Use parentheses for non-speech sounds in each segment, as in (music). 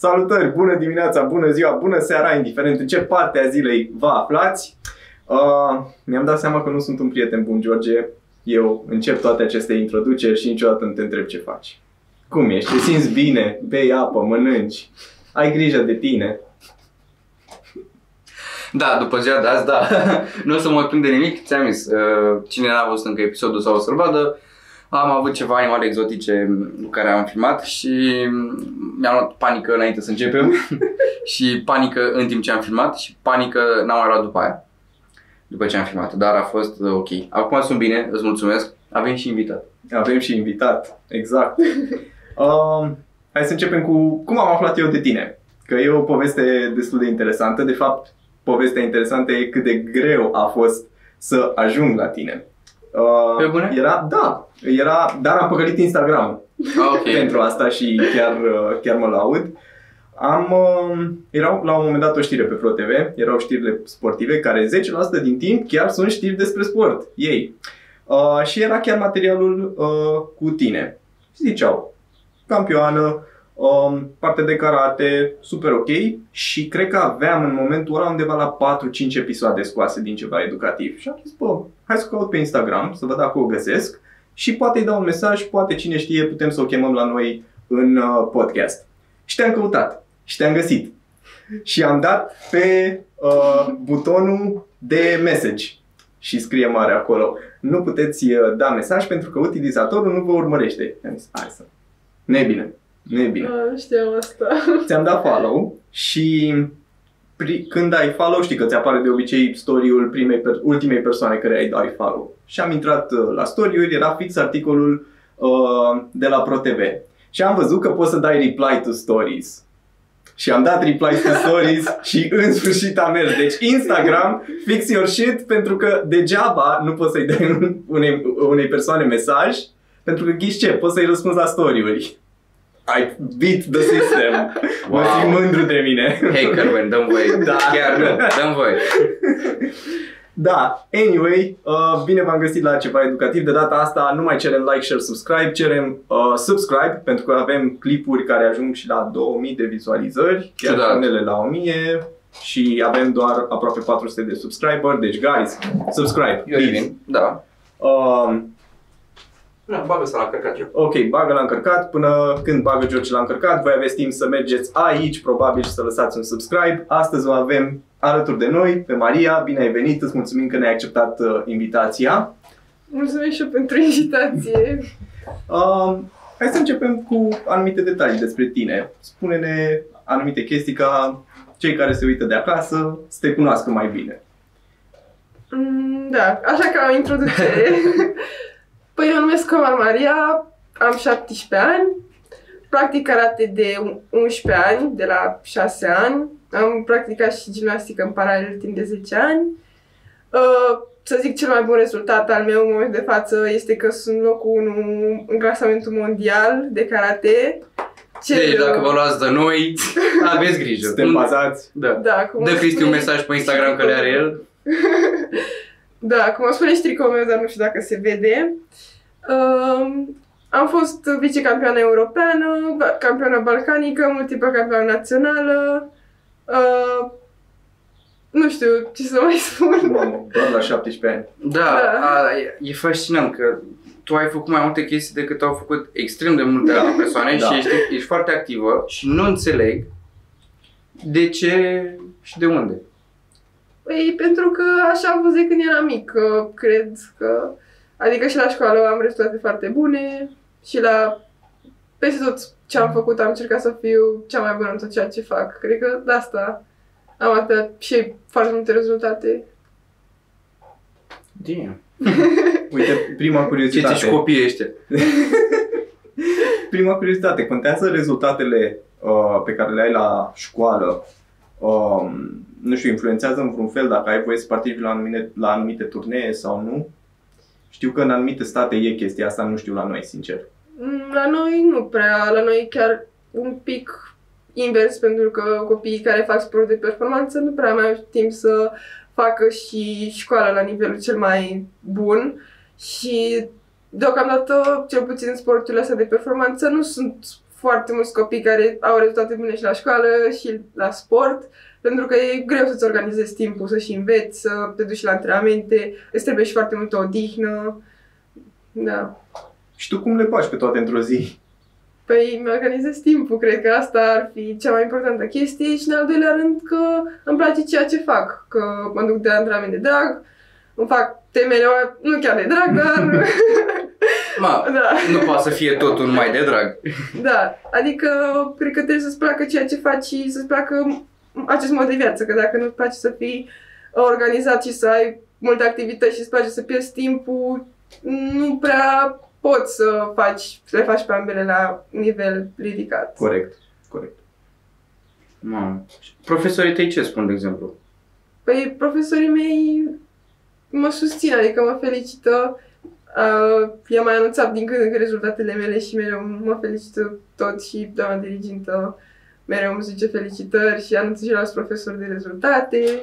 Salutări, bună dimineața, bună ziua, bună seara, indiferent în ce parte a zilei vă aflați. Uh, mi-am dat seama că nu sunt un prieten bun, George. Eu încep toate aceste introduceri și niciodată nu te întreb ce faci. Cum ești? Te simți bine? Bei apă, mănânci? Ai grijă de tine? Da, după ziua de azi, da. (laughs) nu o să mă plâng de nimic, ți-am zis. Uh, cine n-a văzut încă episodul sau o să-l vadă, am avut ceva animale exotice cu care am filmat și mi-am luat panică înainte să începem (laughs) și panică în timp ce am filmat și panică n-am mai luat după aia. După ce am filmat, dar a fost uh, ok. Acum sunt bine, îți mulțumesc. Avem și invitat. Avem și invitat, exact. uh, (laughs) hai să începem cu cum am aflat eu de tine. Că e o poveste destul de interesantă. De fapt, povestea interesantă e cât de greu a fost să ajung la tine. Uh, Pe bune? Era, da, era, dar am păcălit Instagram Ah, ok. (laughs) pentru asta și chiar, uh, chiar mă laud. Am, uh, erau la un moment dat o știre pe Pro TV, erau știrile sportive care 10% din timp chiar sunt știri despre sport, ei. Uh, și era chiar materialul uh, cu tine. Și ziceau, campioană, um, parte de karate, super ok și cred că aveam în momentul ăla undeva la 4-5 episoade scoase din ceva educativ. Și am zis, bă, hai să caut pe Instagram, să văd dacă o găsesc și poate îi dau un mesaj, poate cine știe, putem să o chemăm la noi în uh, podcast. Și te-am căutat și te-am găsit. Și am dat pe uh, butonul de message și scrie mare acolo. Nu puteți uh, da mesaj pentru că utilizatorul nu vă urmărește. Am zis, hai să. Nu e bine. Nu e bine. Ah, nu știam asta. (laughs) Ți-am dat follow și pri- când ai follow, știi că ți apare de obicei story-ul primei per- ultimei persoane care ai dai follow. Și am intrat uh, la story-uri, era fix articolul uh, de la ProTV. Și am văzut că poți să dai reply to stories. Și am dat reply to stories (laughs) și în sfârșit a mers. Deci Instagram, fix your shit, pentru că degeaba nu poți să-i dai (laughs) unei, unei persoane mesaj, pentru că ghiși ce, poți să-i răspunzi la story-uri. I beat the system. (laughs) Mă Wow. simt mândru de mine. Hacker, man, dăm voie. (laughs) Da. Chiar nu, dăm voie. Da, anyway, uh, bine v-am găsit la ceva educativ. De data asta nu mai cerem like, share, subscribe, cerem uh, subscribe pentru că avem clipuri care ajung și la 2000 de vizualizări, chiar Ciudat. unele la 1000 și avem doar aproape 400 de subscriber. Deci, guys, subscribe, Eu please. vin, da. Uh, Nu, bagă să l-am încărcat eu. Ok, bagă l-a încărcat, până când bagă George l-a încărcat, voi aveți timp să mergeți aici, probabil, și să lăsați un subscribe. Astăzi o avem alături de noi pe Maria, bine ai venit, îți mulțumim că ne-ai acceptat uh, invitația. Mulțumesc și eu pentru invitație. Uh, (laughs) hai să începem cu anumite detalii despre tine. Spune-ne anumite chestii ca cei care se uită de acasă să te cunoască mai bine. Mm, Da, așa ca o introducere. (laughs) Păi eu mă numesc Comar Maria, am 17 ani, practic karate de 11 ani, de la 6 ani. Am practicat și gimnastică în paralel timp de 10 ani. Uh, să zic cel mai bun rezultat al meu în momentul de față este că sunt locul 1 în clasamentul mondial de karate. Deci dacă vă luați de noi, (laughs) aveți grijă. Suntem bazați. Da. Da, cum Dă o Cristi un spune- mesaj pe Instagram că le are el. (laughs) Da, cum o spune și tricoul meu, dar nu știu dacă se vede. Um, am fost vicecampioană europeană, ba- campioană balcanică, multiplă campioană națională. Uh, nu știu ce să mai spun. Mamă, doar la 17 ani. Da, Da. A, e, e fascinant că tu ai făcut mai multe chestii decât au făcut extrem de multe Da. alte persoane (laughs) Da. și ești, ești foarte activă și nu înțeleg de ce și de unde. Păi pentru că așa am văzut când eram mic, că cred că... Adică și la școală am rezultate foarte bune și la... Peste tot ce am făcut am încercat să fiu cea mai bună în tot ceea ce fac. Cred că de asta am atât și foarte multe rezultate. Damn. (laughs) Uite, prima Ce curiozitate. zici copiii ăștia? (laughs) Prima curiozitate, contează rezultatele uh, pe care le ai la școală? Um, nu știu, influențează în vreun fel dacă ai voie să participi la anumite, la anumite turnee sau nu? Știu că în anumite state e chestia asta, nu știu la noi, sincer. Mm, La noi nu prea, la noi chiar un pic invers, pentru că copiii care fac sport de performanță nu prea mai au timp să facă și școala la nivelul cel mai bun și deocamdată, cel puțin sporturile astea de performanță, nu sunt foarte mulți copii care au rezultate bune și la școală și la sport, pentru că e greu să-ți organizezi timpul, să-și înveți, să te duci la antrenamente, îți trebuie și foarte multă odihnă. Da. Și tu cum le faci pe toate într-o zi? Păi mi organizez timpul, cred că asta ar fi cea mai importantă chestie și în al doilea rând că îmi place ceea ce fac, că mă duc de antrenament de drag, îmi fac temele, nu chiar de drag, dar (laughs) Ma, da. nu poate să fie totul numai de drag. Da, adică cred că trebuie să-ți placă ceea ce faci și să-ți placă acest mod de viață, că dacă nu-ți place să fii organizat și să ai multe activități și îți place să pierzi timpul, nu prea poți să faci, să le faci pe ambele la nivel ridicat. Corect, corect. Ma. Profesorii tăi ce spun, de exemplu? Păi profesorii mei mă susțin, adică mă felicită. Uh, i-am mai anunțat din când în când rezultatele mele și mereu mă felicită tot și doamna dirigintă mereu îmi zice felicitări și anunță și la profesori de rezultate.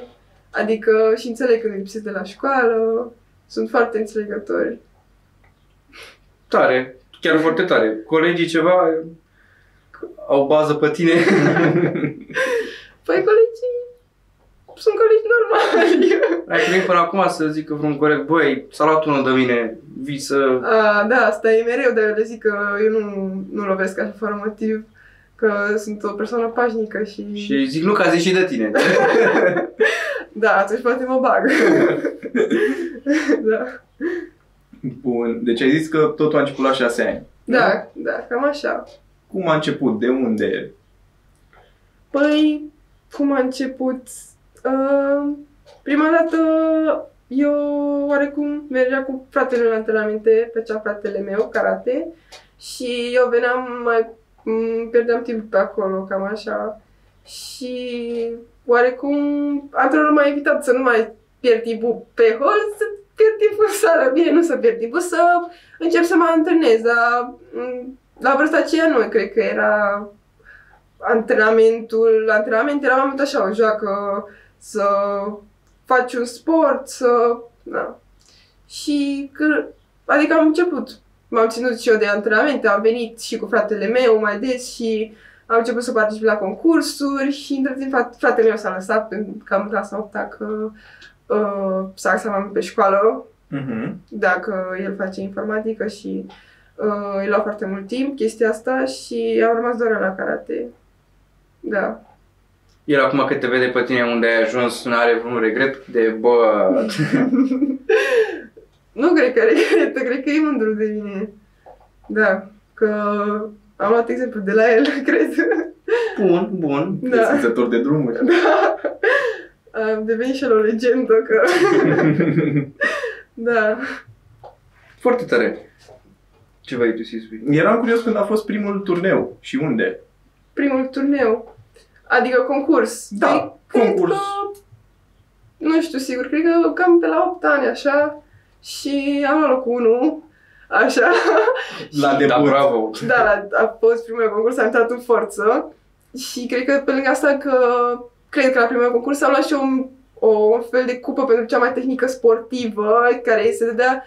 Adică și înțeleg când lipsesc de la școală. Sunt foarte înțelegători. Tare, chiar foarte tare. Colegii ceva au bază pe tine. (laughs) Păi colegii sunt colegi normali. (laughs) Ai primit până acum să zică vreun coleg, băi, s-a luat unul de mine, vii să... A, da, asta e mereu, dar eu le zic că eu nu, nu lovesc așa fără motiv. Că sunt o persoană pașnică și... Și zic, nu, că a zis și de tine. (laughs) Da, atunci poate mă bag. (laughs) da. Bun, deci ai zis că totul a început la șase ani. Da, da, cam așa. Cum a început? De unde? Păi, cum a început? Uh, prima dată eu oarecum mergea cu fratele meu la antrenamente, făcea fratele meu, karate, și eu veneam, mai m- pierdeam timp pe acolo, cam așa. Și oarecum antrenorul m-a invitat să nu mai pierd timpul pe hol, să pierd timpul în sală. Bine, nu să pierd timpul, să încep să mă antrenez, dar m, la vârsta aceea nu cred că era antrenamentul, antrenament era mai mult așa, o joacă, să faci un sport, să... Da. Și că, adică am început, m-am ținut și eu de antrenamente, am venit și cu fratele meu mai des și am început să particip la concursuri și între timp frat- fratele meu s-a lăsat pentru că am clasa 8 că uh, s-a axat mai mult pe școală, Mhm. dacă el face informatică și uh, îi lua foarte mult timp chestia asta și am rămas doar la karate. Da. El acum când te vede pe tine unde ai ajuns, nu are vreun regret de, bă, (laughs) Nu cred că regretă, cred că e mândru de mine. Da, că am luat exemplu de la el, (laughs) cred. bun, bun. Da. Desfințător de drumuri. Da. Am devenit și el o legendă că... (laughs) Da. Foarte tare. Ce vrei tu să spui? Eram curios când a fost primul turneu și unde. Primul turneu. Adică concurs. Da, Păi, cred concurs. Că, nu știu sigur, cred că cam pe la 8 ani așa. Și am luat locul 1. Așa. (laughs) La Și- debut. Da, bravo. Da, a fost primul concurs, am intrat în forță și cred că pe lângă asta că cred că la primul concurs am luat și un, o, un fel de cupă pentru cea mai tehnică sportivă care se dădea,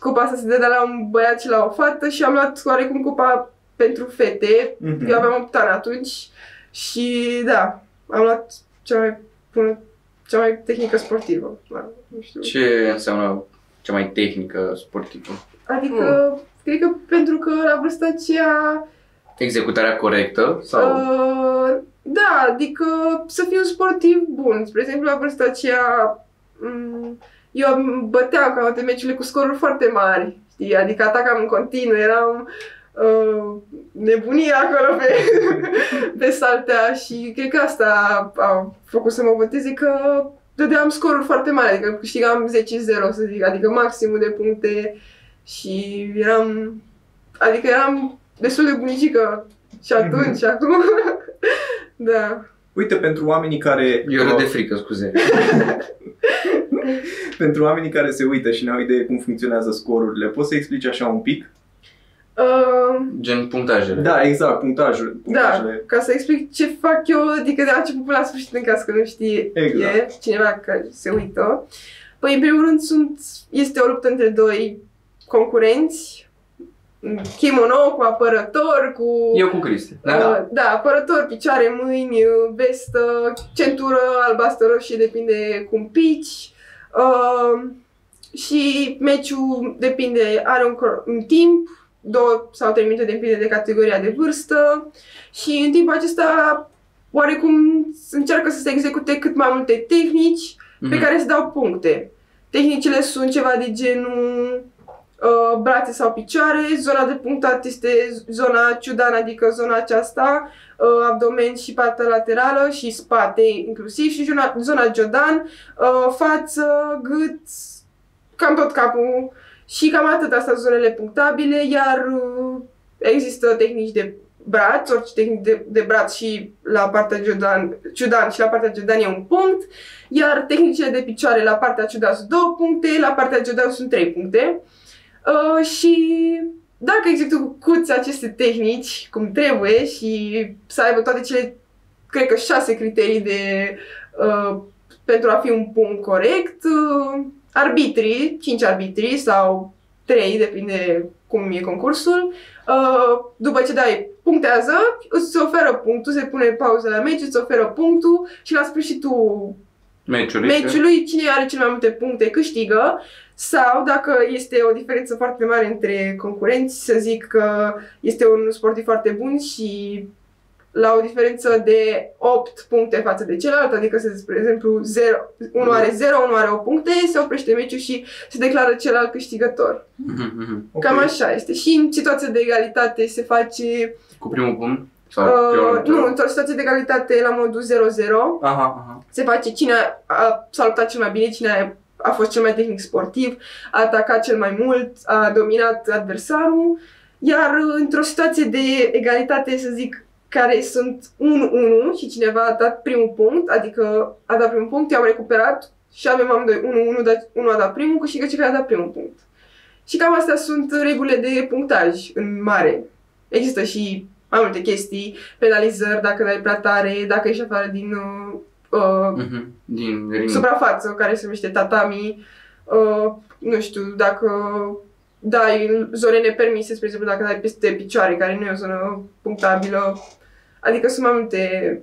cupa asta se dădea la un băiat și la o fată și am luat oarecum cupa pentru fete, Mhm. eu aveam 8 ani atunci și da, am luat cea mai bună, cea mai tehnică sportivă. Da, nu știu. Ce înseamnă cea mai tehnică sportivă? Adică, cred că pentru că la vârsta aceea Executarea corectă sau... Uh, da, adică să fiu un sportiv bun. Spre exemplu, la vârsta aceea, m, eu îmi băteam ca toate meciurile cu scoruri foarte mari. Știi? Adică atacam în continuu, eram uh, nebunie acolo pe, (laughs) pe saltea și cred că asta a făcut să mă voteze că dădeam scoruri foarte mari, adică câștigam 10-0, să zic, adică maximul de puncte și eram, adică eram destul de bunicică și atunci, și acum. (laughs) da. Uite, pentru oamenii care... Eu râd de frică, scuze. (laughs) Pentru oamenii care se uită și n-au idee cum funcționează scorurile, poți să explici așa un pic? Uh, Gen punctajele. Da, exact, punctajul. da, punctajele. ca să explic ce fac eu, adică de la început până la sfârșit în caz că nu știe Exact. e cineva care se uită. Păi, în primul rând, sunt, este o luptă între doi concurenți kimono cu apărător, cu... Eu cu Cristi. Da, Uh, da. da, apărător, picioare, mâini, uh, vestă, centură albastră roșie, depinde cum pici. Uh, și meciul depinde, are un, cor- un timp, două sau trei minute, depinde de categoria de vârstă. Și în timpul acesta, oarecum, încearcă să se execute cât mai multe tehnici pe Mhm. care se dau puncte. Tehnicile sunt ceva de genul uh, brațe sau picioare, zona de punctat este zona ciudană, adică zona aceasta, uh, abdomen și partea laterală și spate inclusiv și zona, zona jodan, uh, față, gât, cam tot capul și cam atât, astea sunt zonele punctabile, iar uh, există tehnici de braț, orice tehnic de, de braț și la partea ciudan, ciudan și la partea ciudan e un punct, iar tehnicile de picioare la partea ciudan sunt două puncte, la partea ciudan sunt trei puncte. Uh, și dacă execuți aceste tehnici cum trebuie și să aibă toate cele, cred că șase criterii de, uh, pentru a fi un punct corect, uh, arbitrii, cinci arbitri sau trei, depinde cum e concursul, uh, după ce dai punctează, îți oferă punctul, se pune pauză la meci, îți oferă punctul și la sfârșitul Meciuri. meciului, cine are cele mai multe puncte câștigă sau dacă este o diferență foarte mare între concurenți, să zic că este un sportiv foarte bun și la o diferență de 8 puncte față de celălalt, adică, să spre exemplu, 0, unul are 0, unul are 8 puncte, se oprește meciul și se declară celălalt câștigător. Mhm, mhm. Ok. Cam așa este. Și în situație de egalitate se face, Cu primul punct? Sau uh, primul nu, într-o situație de egalitate la modul 0-0, Aha, aha. se face cine a, a salutat cel mai bine, cine a, a fost cel mai tehnic sportiv, a atacat cel mai mult, a dominat adversarul, iar într-o situație de egalitate, să zic, care sunt 1-1 și cineva a dat primul punct, adică a dat primul punct, i-au recuperat și avem amândoi 1-1, dar unul a dat primul, câștigă cel care a dat primul punct. Și cam astea sunt regulile de punctaj în mare. Există și mai multe chestii, penalizări dacă dai prea tare, dacă ești afară din uh, uh, Mhm. Din ring. suprafață, care se numește tatami, uh, nu știu, dacă dai în zone nepermise, spre exemplu, dacă dai peste picioare, care nu e o zonă punctabilă, adică sunt mai multe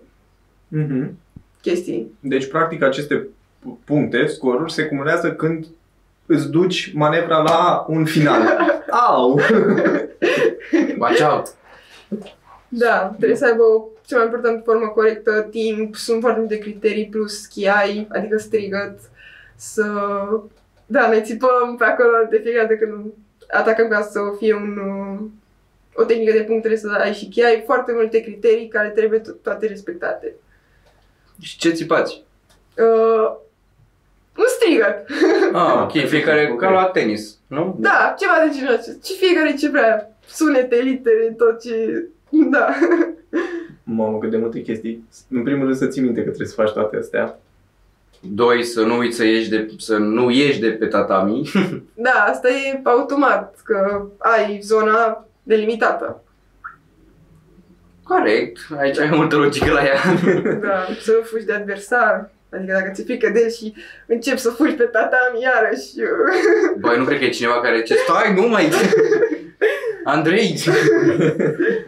Mhm. chestii. Deci, practic, aceste pu- puncte, scoruri, se cumulează când îți duci manevra la un final. (laughs) Au! (laughs) Watch out! Da, trebuie să aibă o cea mai importantă formă corectă, timp, sunt foarte multe criterii plus schiai, adică strigăt, să... Da, ne țipăm pe acolo de fiecare dată când atacăm ca să fie un, uh, o tehnică de punct, trebuie să ai și chiai, foarte multe criterii care trebuie to- toate respectate. Și ce țipați? Uh, un strigăt. Ah, ok, (laughs) fiecare Ok. ca la tenis, nu? Da, ceva de genul acesta. Și fiecare ce vrea. Sunete, litere, tot ce... Da. Mamă, cât de multe chestii. În primul rând să ții minte că trebuie să faci toate astea. Doi, să nu uiți să ieși de, să nu ieși de pe tatami. (laughs) Da, asta e automat, că ai zona delimitată. Corect, aici ai multă logică la ea. (laughs) Da, să nu fugi de adversar. Adică dacă ți-e frică de el și începi să fugi pe tatami iarăși. Băi, nu cred că e cineva care zice, stai, nu mai... Andrei!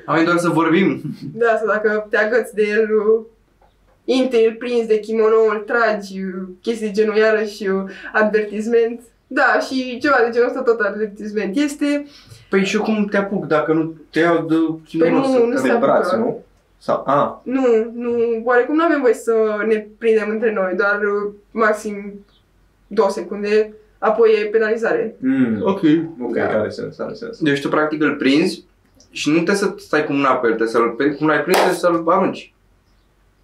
Am venit doar să vorbim. Da, sau dacă te agăți de el, intri, îl prinzi de kimono, îl tragi, chestii de genul iarăși advertisment. Da, și ceva de genul ăsta tot advertisment este. Păi și eu cum te apuc dacă nu te iau de Păi kimono nu, să- nu De se braț, apucă. nu? Sau, a, Nu, nu, oarecum nu avem voie să ne prindem între noi, doar uh, maxim două secunde, apoi e penalizare. mm, ok, ok, Da. are sens, are sens. Deci tu practic îl prinzi și nu trebuie să stai cu mâna pe el, trebuie să-l, pe- cum l-ai prins, trebuie să-l arunci.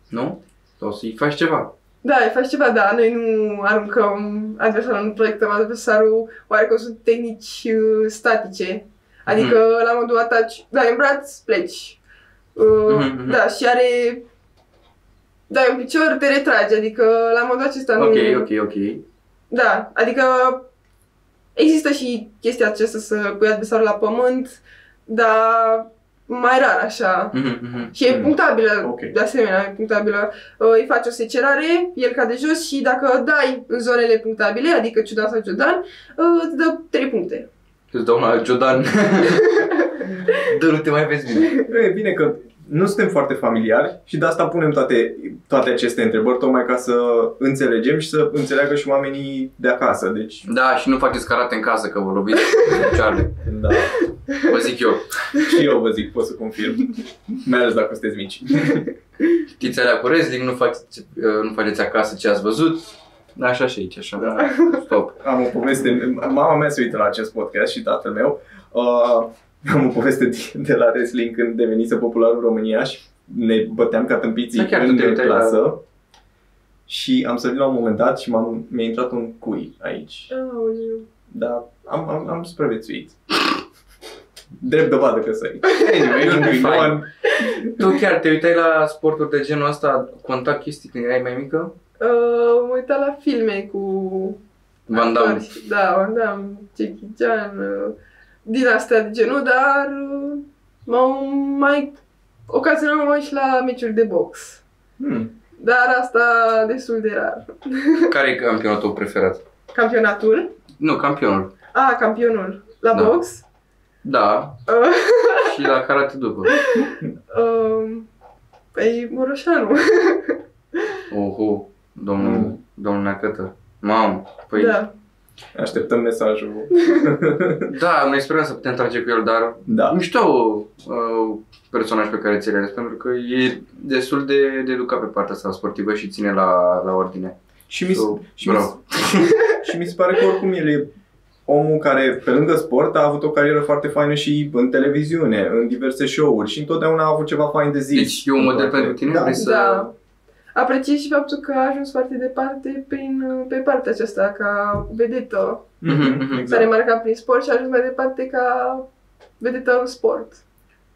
Nu? Sau să-i faci ceva. Da, faci ceva, da, noi nu aruncăm adversarul, nu proiectăm adversarul, oarecum sunt tehnici uh, statice. Adică la modul ataci, dai în braț, pleci. Uh, Mhm, mhm. Da, și are... Dai un picior, te retragi, adică la modul acesta nu... Ok, ok, ok. Da, adică există și chestia aceasta să pui adversarul la pământ, dar mai rar așa. Mhm, mhm. Și e Mm. punctabilă, Ok. de asemenea, e punctabilă. Uh, Îi faci o secerare, el cade jos și dacă dai în zonele punctabile, adică ciudan sau ciudan, uh, îți dă 3 puncte. Îți dau una Jordan. (laughs) Dă, nu te mai vezi bine. E bine că nu suntem foarte familiari și de asta punem toate, toate aceste întrebări, tocmai ca să înțelegem și să înțeleagă și oamenii de acasă. Deci, Da, și nu faceți karate în casă, că vă loviți cu picioarele. da. Vă zic eu. Și eu vă zic, pot să confirm. Mai ales dacă sunteți mici. Știți alea cu wrestling, nu faceți, uh, nu faceți acasă ce ați văzut. Așa și aici, așa. Da. Stop. Am o poveste, mama mea se uită la acest podcast și tatăl meu. Uh, am o poveste de, de la wrestling când devenise popular în România și ne băteam ca tâmpiții Da, chiar tu în te uitai clasă. la- Și am sărit la un moment dat și m-am, mi-a intrat un cui aici. Aoleu. Dar am, am, am supraviețuit. Drept dovadă că sărit. Anyway, You'll be moving fine. on. Tu chiar te uitai la sporturi de genul ăsta, contact chestii când erai mai mică? Uh, mă uitam la filme cu Van Damme. actori. Da, Van Damme, Jackie Chan, uh, din astea de genul, dar uh, m-au mai ocazional mă uit și la meciuri de box. Hmm. Dar asta destul de rar. (laughs) Care e campionatul tău preferat? Campionatul? Nu, campionul. A, campionul. La Da. box? Da, Uh, (laughs) și la karate după. uh, păi, Moroșanu. (laughs) Oho, domnul, Mm. domnul Neacătă. Mamă, păi Da. Așteptăm mesajul. (laughs) da, noi sperăm să putem trage cu el, dar Da. mișto uh, personaj pe care ți-l ales, pentru că e destul de, de educat pe partea asta sportivă și ține la, la ordine. Și mi, So, și, mi, bravo. (laughs) și mi se pare că oricum el e omul care, pe lângă sport, a avut o carieră foarte faină și în televiziune, în diverse show-uri și întotdeauna a avut ceva fain de zis. Deci e un model În toate- pentru tine? Da. Vrei să... Da. Apreciez și faptul că a ajuns foarte departe prin, pe partea aceasta, ca vedetă. Mhm, Mhm, S-a exact. remarcat prin sport și a ajuns mai departe ca vedetă în sport.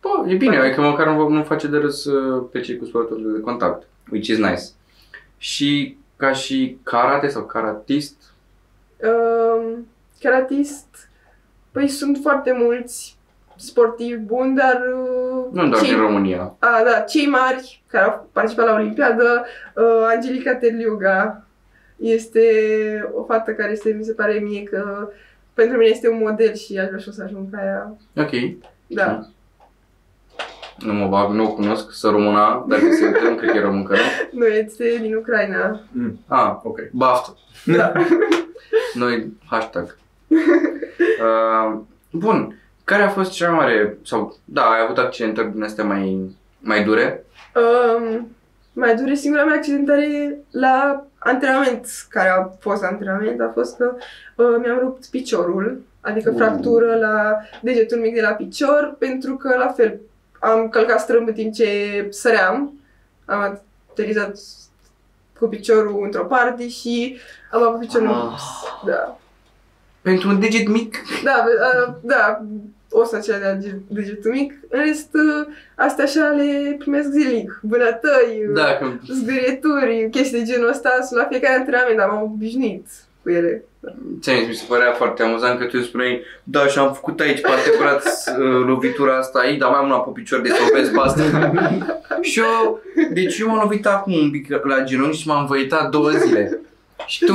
Bă, e bine, adică măcar nu, nu face de râs uh, pe cei cu sporturile de contact, which is nice. Și ca și karate sau karatist, Um, karatist, păi sunt foarte mulți sportivi buni, dar uh, nu doar cei, din România. a, da, cei mari care au participat la Olimpiadă, uh, Angelica Terliuga este o fată care este, mi se pare mie că pentru mine este un model și aș vrea și o să ajung ca ea. Ok. Da. Nu mă bag, nu o cunosc, să româna, dacă se uităm, cred că e româncă, nu? (laughs) Nu, este din Ucraina. Mm, Ah, ok. baftă. Da. (laughs) Noi, hashtag. (laughs) Uh, bun, care a fost cea mai mare, sau, da, ai avut accidentări din astea mai, mai dure? Um, mai dure singura mea accidentare la antrenament, care a fost antrenament, a fost că uh, mi-am rupt piciorul, adică Uh. fractură la degetul mic de la picior, pentru că la fel am călcat strâmb în timp ce săream, am aterizat cu piciorul într-o parte și am avut piciorul Ah. da. Pentru un deget mic? Da, uh, da, o să acela de la ge- degetul mic. În rest, uh, astea așa le primesc zilnic. Vânătăi, uh, Da, că zgârieturi, chestii de genul ăsta sunt la fiecare antrenament, dar m-am obișnuit cu ele. ți mi se părea foarte amuzant că tu îmi spuneai Da, și am făcut aici pe antebraț uh, lovitura asta aici, dar mai am una pe picior de să o vezi pe asta. (laughs) și eu, deci eu m-am lovit acum un pic la genunchi și m-am văitat două zile. Și tu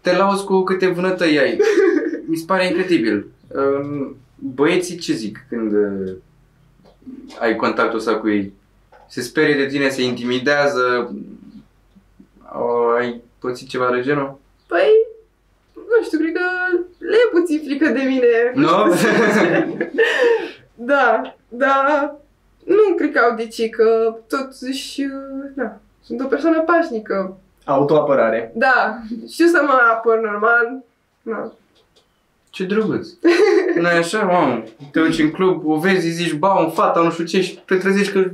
te lauzi cu câte vânătăi ai. Mi se pare incredibil. Uh, Băieții ce zic când uh, ai contactul ăsta cu ei? Se sperie de tine, se intimidează? Uh, Ai pățit ceva de genul? Păi, nu știu, cred că le e puțin frică de mine. Nu? (laughs) da, da, nu cred că au de ce, că totuși, uh, da, sunt o persoană pașnică. Autoapărare. Da, știu să mă apăr normal. Da. Ce drăguț. nu e așa, mamă? Te duci în club, o vezi, zici, ba, un fata, nu știu ce, și te trezești că...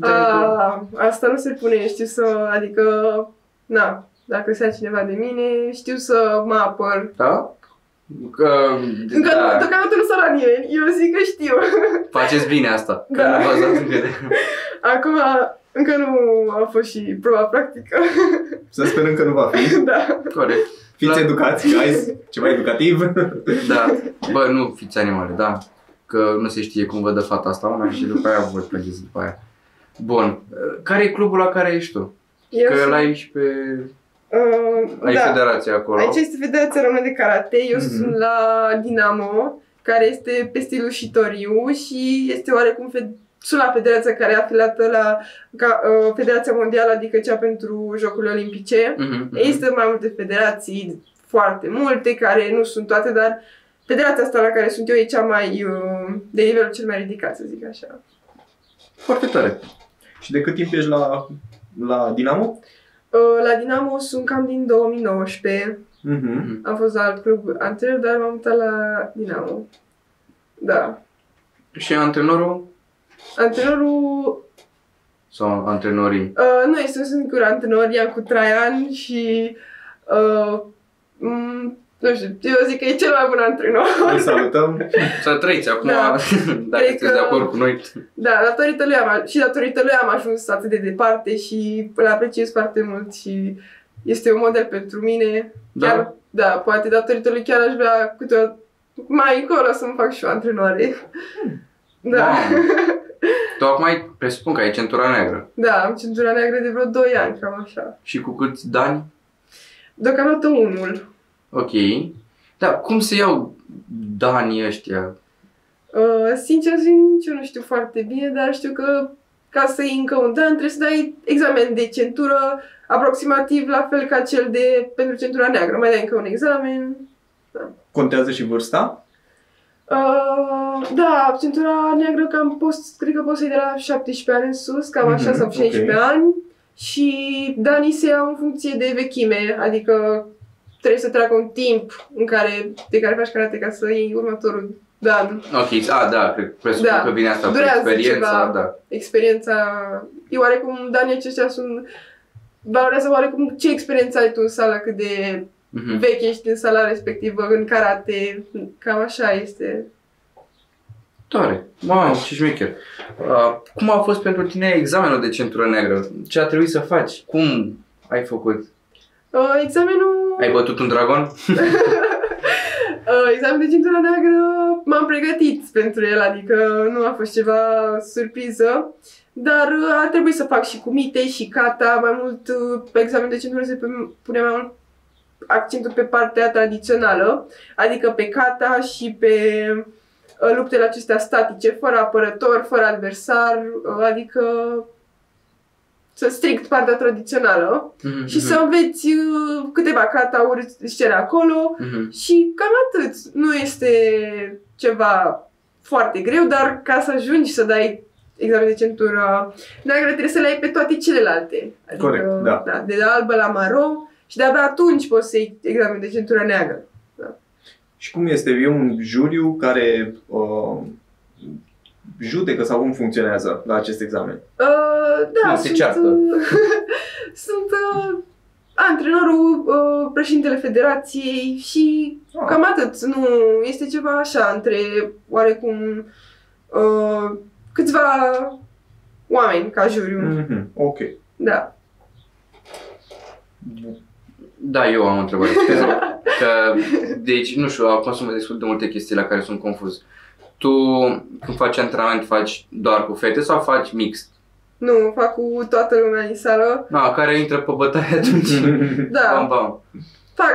A, asta nu se pune, știu să, adică, na, dacă se ia cineva de mine, știu să mă apăr. Da? Că, Încă da, nu, deocamdată nu s-a la nimeni, eu zic că știu. faceți bine asta, că Da. nu v-ați dat încredere. Acum, încă nu a fost și proba practică. Să sperăm că nu va fi. da. Corect. Fiți La- educați, guys. (laughs) Ceva educativ. Da. Bă, nu fiți animale, da. Că nu se știe cum vă dă fata asta una și după aia vă plângeți după aia. Bun. Care e clubul la care ești tu? Eu Că sunt, l-ai și pe... uh, Ai da. federația acolo. Aici este Federația Română de Karate, eu Mhm. sunt la Dinamo care este pe stilul șitoriu și este oarecum fe- sula federația care e afiliată la ca, uh, Federația Mondială, adică cea pentru Jocurile Olimpice. Mhm, mhm. Există mai multe federații, foarte multe, care nu sunt toate, dar federația asta la care sunt eu e cea mai, uh, de nivelul cel mai ridicat, să zic așa. Foarte tare. Și de cât timp ești la, la Dinamo? Uh, La Dinamo sunt cam din 2019. Mhm. Mhm. Am fost la alt club anterior, dar m-am mutat la Dinamo. Da. Și antrenorul? Antrenorul Sau antrenorii? uh, nu este un singur antrenor, i-am cu Traian și uh, m- nu știu, eu zic că e cel mai bun antrenor. Îl salutăm. (laughs) Să trăiți acum, Da. (laughs) dacă Cred sunteți că- de acord cu noi. Da, datorită lui am, și datorită lui am ajuns atât de departe și îl apreciez foarte mult și este un model pentru mine. Da? Chiar, da, poate datorită lui chiar aș vrea câteodată mai încolo să-mi fac și o antrenoare. Da. Mamă. (laughs) Tu acum ai, presupun că ai centura neagră. Da, am centura neagră de vreo 2 ani, cam așa. Și cu câți dani? Deocamdată unul. Ok. Dar cum se iau danii ăștia? Uh, sincer, nici eu nu știu foarte bine, dar știu că ca să iei încă un dan trebuie să dai examen de centură aproximativ la fel ca cel de pentru centura neagră. Mai dai încă un examen. Contează și vârsta? Uh, da, centura neagră cam poți, cred că poți să iei de la 17 ani în sus, cam așa, Mhm, sau 16 ok. ani. Și danii se iau în funcție de vechime, adică trebuie să treacă un timp în care, de care faci karate ca să iei următorul dan. Ok, a, da, cred, presupun Da. că vine asta cu Durează experiența, ceva. da. experiența, e oarecum, danii aceștia sunt, valorează oarecum ce experiență ai tu în sală, cât de Mhm. vechi ești în sala respectivă, în karate, cam așa este. Tare. Mamă, ce șmecher. Uh, cum a fost pentru tine examenul de centură neagră? Ce a trebuit să faci? Cum ai făcut? Uh, examenul, Ai bătut un dragon? (laughs) uh, examenul de cintura neagră m-am pregătit pentru el, adică nu a fost ceva surpriză. Dar uh, a trebuit să fac și cu mite și kata, mai mult uh, pe examenul de cintură se pune- pune mai mult accentul pe partea tradițională, adică pe kata și pe uh, luptele acestea statice, fără apărător, fără adversar, uh, adică să strict partea tradițională Mhm, și să înveți uh, câteva kata-uri scene acolo Mhm. și cam atât. Nu este ceva foarte greu, dar ca să ajungi să dai examen de centură neagră, trebuie să le ai pe toate celelalte. Adică, Corect, da. da. De la albă la maro și de-abia atunci poți să iei examen de centură neagră. Și cum este? E un juriu care uh, judecă sau cum funcționează la acest examen? Uh, da, Nu, se sunt, ceartă. uh, (laughs) sunt uh, antrenorul, uh, președintele federației și Ah. cam atât. Nu este ceva așa între oarecum uh, câțiva oameni ca juriu. Mhm, Ok. Da. Da, eu am o întrebare. (laughs) că, deci, nu știu, acum sunt destul de multe chestii la care sunt confuz. Tu, când faci antrenament, faci doar cu fete sau faci mixt? Nu, fac cu toată lumea din sală. Da, care intră pe bătaie atunci. (laughs) Da, Bam, bam. fac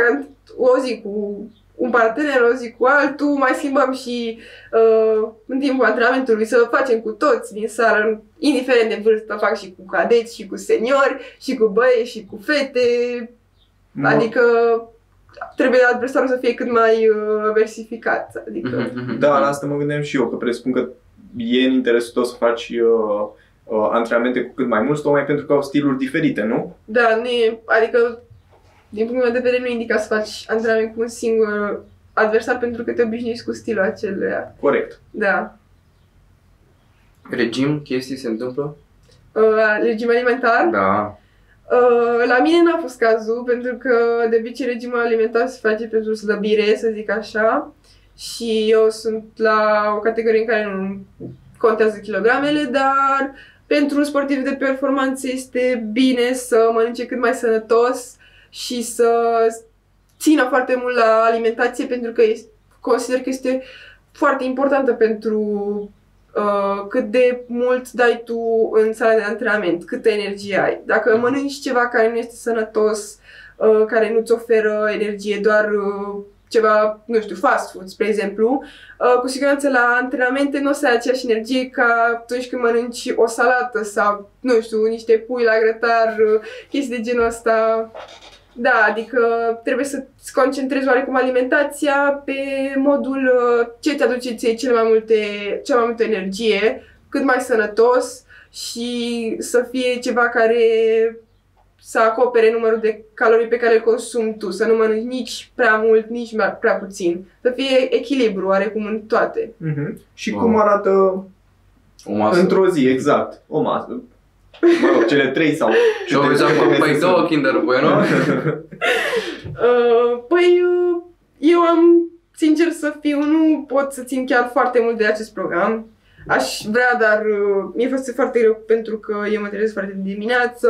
o zi cu un partener, o zi cu altul, mai schimbăm și uh, în timpul antrenamentului să facem cu toți din sală, indiferent de vârstă, fac și cu cadeți, și cu seniori, și cu băieți, și cu fete, adică trebuie adversarul să fie cât mai uh, versificat, adică... Mhm, mhm, Da, mhm. la asta mă gândeam și eu, că presupun că e în interesul tău să faci uh, uh, antrenamente cu cât mai mulți, tocmai pentru că au stiluri diferite, nu? Da, nu e, adică, din punctul meu de vedere, nu indica să faci antrenament cu un singur adversar pentru că te obișnuiești cu stilul acelea. Corect. Da. Regim, chestii se întâmplă? Uh, regim alimentar. Da. Uh, la mine n-a fost cazul, pentru că de obicei regimul alimentar se face pentru slăbire, să zic așa. Și eu sunt la o categorie în care nu contează kilogramele, dar pentru un sportiv de performanță este bine să mănânce cât mai sănătos și să țină foarte mult la alimentație pentru că este, consider că este foarte importantă pentru uh, cât de mult dai tu în sala de antrenament, câtă energie ai. Dacă mănânci ceva care nu este sănătos, uh, care nu-ți oferă energie, doar uh, ceva, nu știu, fast food, spre exemplu, uh, cu siguranță la antrenamente nu o să ai aceeași energie ca atunci când mănânci o salată sau, nu știu, niște pui la grătar, uh, chestii de genul ăsta. Da, adică trebuie să-ți concentrezi oarecum alimentația pe modul uh, ce ți aduce ție cele mai multe, cea mai multă energie, cât mai sănătos și să fie ceva care să acopere numărul de calorii pe care le consumi tu, să nu mănânci nici prea mult, nici mai- prea puțin. Să fie echilibru oarecum în toate. Mhm. Și Wow. cum arată O masă. într-o zi, exact, o masă. Mă rog, cele trei sau... Și o câte vezi acum, câte păi mese două sunt. Kinder Bueno. (laughs) Uh, păi, uh, eu am, sincer să fiu, nu pot să țin chiar foarte mult de acest program. Aș vrea, dar uh, mi-e fost foarte greu pentru că eu mă trezesc foarte de dimineață,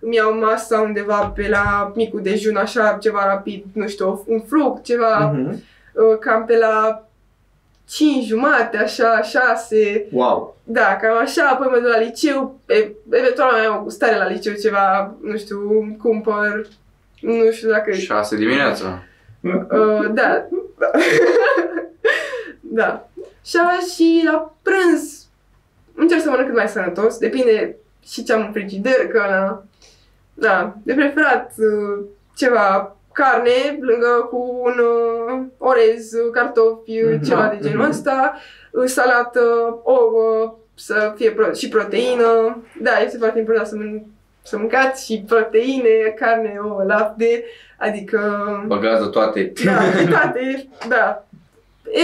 îmi iau masa undeva pe la micul dejun, așa, ceva rapid, nu știu, un fruct, ceva, Mhm. uh, cam pe la 5 jumate, așa, 6, Wow. da, cam așa, apoi mă duc la liceu, e, eventual mai am o gustare la liceu, ceva, nu știu, îmi cumpăr, nu știu dacă... 6 dimineața. Uh, da, da. (laughs) da. Și, a- și la prânz încerc să mănânc cât mai sănătos, depinde și ce am în frigider, că na, da, de preferat uh, ceva carne lângă cu un uh, orez, uh, cartofi, uh, Mhm. ceva de genul Mhm. ăsta, uh, salată, ouă, să fie pro- și proteină. Da, este foarte important să, mân- să mâncați și proteine, carne, ouă, lapte, adică... Băgați de toate. Da, de toate, da.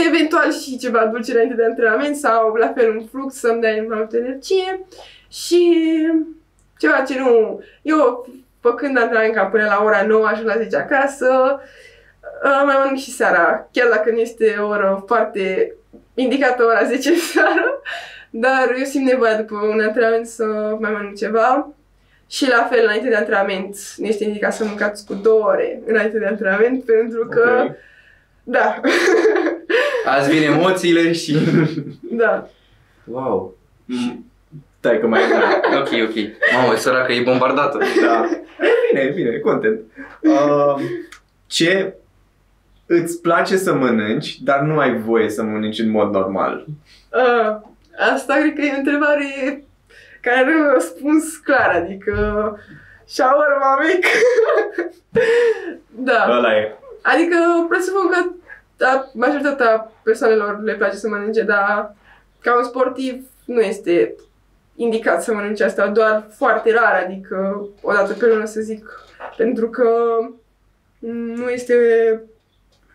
Eventual și ceva dulce înainte de antrenament sau la fel un fruct să-mi dea mai multă energie și ceva ce nu... Eu, făcând antrenament cam până la ora 9, ajung la 10 acasă, uh, mai mănânc și seara, chiar dacă nu este o oră foarte indicată ora 10 seara, dar eu simt nevoia după un antrenament să mai mănânc ceva. Și la fel, înainte de antrenament, nu este indicat să mâncați cu două ore înainte de antrenament, pentru că Ok. da. Azi vin emoțiile și... da. Wow. Stai că mai da. (laughs) Ok, ok. Mamă, e săracă, e bombardată. da. E bine, e bine, content. Uh, ce îți place să mănânci, dar nu ai voie să mănânci în mod normal? Uh, asta cred că e o întrebare care are un răspuns clar, adică shawarma mic. (laughs) da. Ăla e. Adică presupun că da, majoritatea persoanelor le place să mănânce, dar ca un sportiv nu este indicat să mănânce asta, doar foarte rar, adică o dată pe lună să zic, pentru că nu este,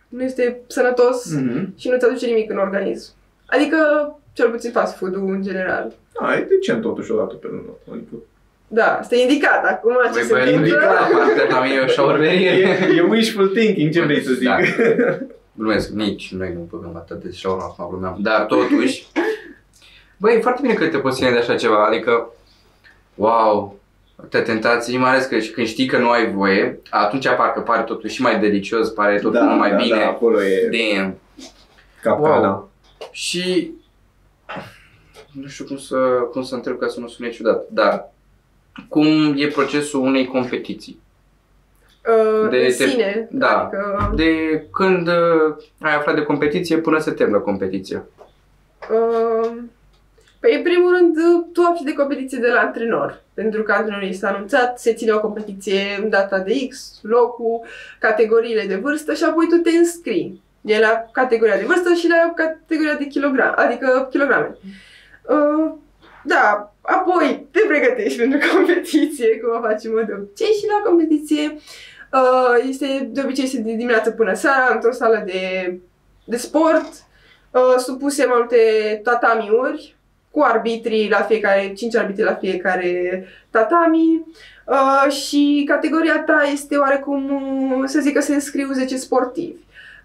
nu este sănătos Mhm. și nu-ți aduce nimic în organism. Adică, cel puțin fast food-ul în general. A, e decent totuși o dată pe lună. Adică Da, asta e indicat. Acum ce Băi, se băiatul, întâmplă... indicat, partea la mine e o șaurmerie. e, e wishful thinking, ce vrei să zic? Da. Glumesc, nici noi nu băgăm atât de shawarma, acum glumeam. Dar totuși, (laughs) băi, e foarte bine că te poți ține de așa ceva, adică, wow, atâtea tentații, mai ales că și când știi că nu ai voie, atunci parcă pare totul și mai delicios, pare totul da, mai da, bine. Da, acolo e Damn. capcana. Wow. Și nu știu cum să, cum să întreb ca să nu sune ciudat, dar cum e procesul unei competiții? Uh, De- în de- sine. da. Adică, De când uh, ai aflat de competiție până se termină competiția? uh, păi, în primul rând, tu afli de competiție de la antrenor. Pentru că antrenorul este anunțat, se ține o competiție în data de X, locul, categoriile de vârstă și apoi tu te înscrii. E la categoria de vârstă și la categoria de kilogram, adică kilograme. Uh, da, apoi te pregătești pentru (laughs) competiție, cum o facem de obicei și la competiție uh, este de obicei este de dimineață până seara într-o sală de, de sport, uh, supuse mai multe tatamiuri cu arbitrii la fiecare, 5 arbitri la fiecare tatami uh, și categoria ta este oarecum, uh, să zic că se înscriu 10 sportivi.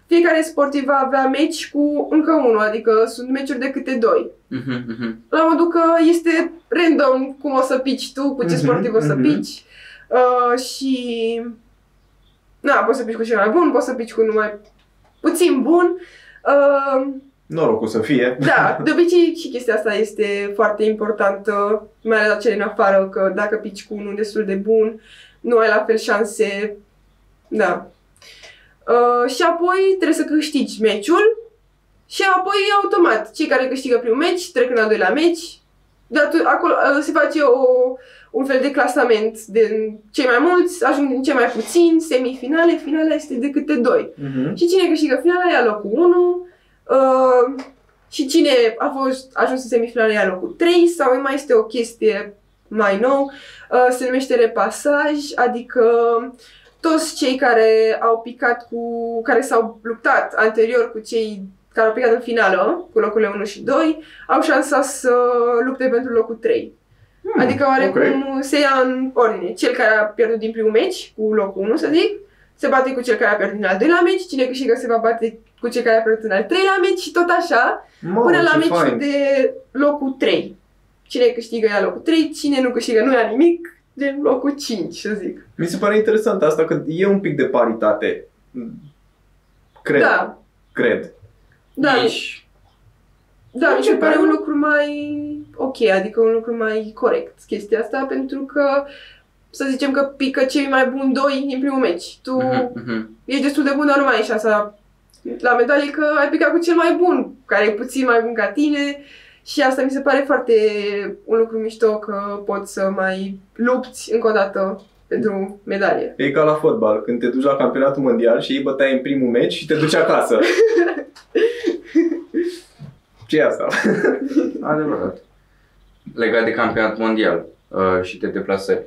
Fiecare sportiv va avea meci cu încă unul, adică sunt meciuri de câte doi Mhm, mhm. la modul că este random cum o să pici tu, cu ce Mhm, sportiv o să mhm. pici. Uh, și... Na, poți să pici cu cel mai bun, poți să pici cu numai puțin bun. Uh, Norocul să fie. da, (laughs) de obicei și chestia asta este foarte importantă, mai ales la cele în afară, că dacă pici cu unul destul de bun, nu ai la fel șanse. Da. Uh, și apoi trebuie să câștigi meciul și apoi automat, cei care câștigă primul meci trec în al doilea meci. Dar tu, acolo uh, se face o, un fel de clasament de cei mai mulți, ajung din cei mai puțini, semifinale, finala este de câte doi. Mhm. Și cine câștigă finala ia locul 1 uh, și cine a fost ajuns în semifinale ia locul 3 sau mai este o chestie mai nou, uh, se numește repasaj, adică toți cei care au picat cu, care s-au luptat anterior cu cei care au picat în finală, cu locurile 1 și 2, au șansa să lupte pentru locul 3. Hmm, Adică oarecum ok. se ia în ordine. Cel care a pierdut din primul meci, cu locul 1 să zic, se bate cu cel care a pierdut din al doilea meci, cine câștigă se va bate cu cel care a pierdut în al treilea meci și tot așa, Mamă, până la ce meciul fain. de locul 3. Cine câștigă ia locul 3, cine nu câștigă nu ia nimic, de locul 5, să zic. Mi se pare interesant asta, că e un pic de paritate. Cred, Da, cred. da, Nici. da, mi se Ce pare tare. un lucru mai ok, adică un lucru mai corect chestia asta, pentru că să zicem că pică cei mai buni doi din primul meci. Tu Mhm, mhm. ești destul de bun, dar nu mai ai șansa la medalie că ai picat cu cel mai bun, care e puțin mai bun ca tine și asta mi se pare foarte un lucru mișto că poți să mai lupți încă o dată pentru medalie. E ca la fotbal, când te duci la campionatul mondial și ei bătaie în primul meci și te duci acasă. (laughs) ce e asta? Adevărat. Legat de campionat mondial uh, și de deplasări.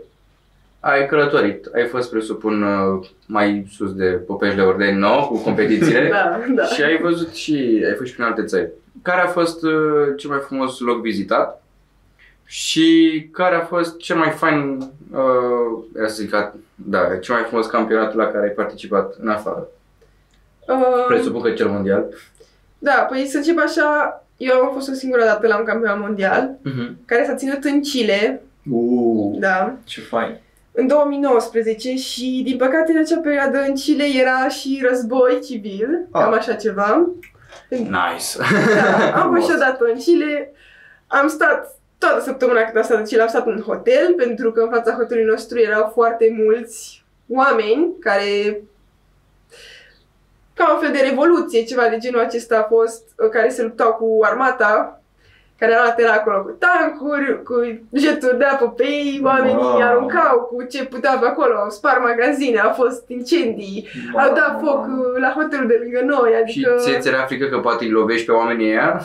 Ai călătorit, ai fost, presupun, uh, mai sus de Popești de Ordeni, nou, cu competițiile. (laughs) Da, da. Și ai văzut și, ai fost și prin alte țări. Care a fost uh, cel mai frumos loc vizitat? Și care a fost cel mai fain, uh, era să zic, da, cel mai frumos campionat la care ai participat în afară? Uh, Presupun că cel mondial. da, păi să încep așa, eu am fost o singură dată la un campionat mondial, Uh-huh. care s-a ținut în Chile, Uuu, da, ce fain. În 2019 și din păcate în acea perioadă în Chile era și război civil, Ah. cam așa ceva. Nice. Da, am fost și Frumos. odată în Chile, am stat toată săptămâna cât am stat în Chile, am stat în hotel, pentru că în fața hotelului nostru erau foarte mulți oameni care ca un fel de revoluție, ceva de genul acesta a fost, uh, care se luptau cu armata, care era era acolo cu tancuri, cu jeturi de apă pe ei, oamenii Wow. aruncau cu ce puteau pe acolo, au spart magazine, au fost incendii, au dat foc uh, la hotelul de lângă noi, Și adică... ție ți era frică că poate îi lovești pe oamenii ăia?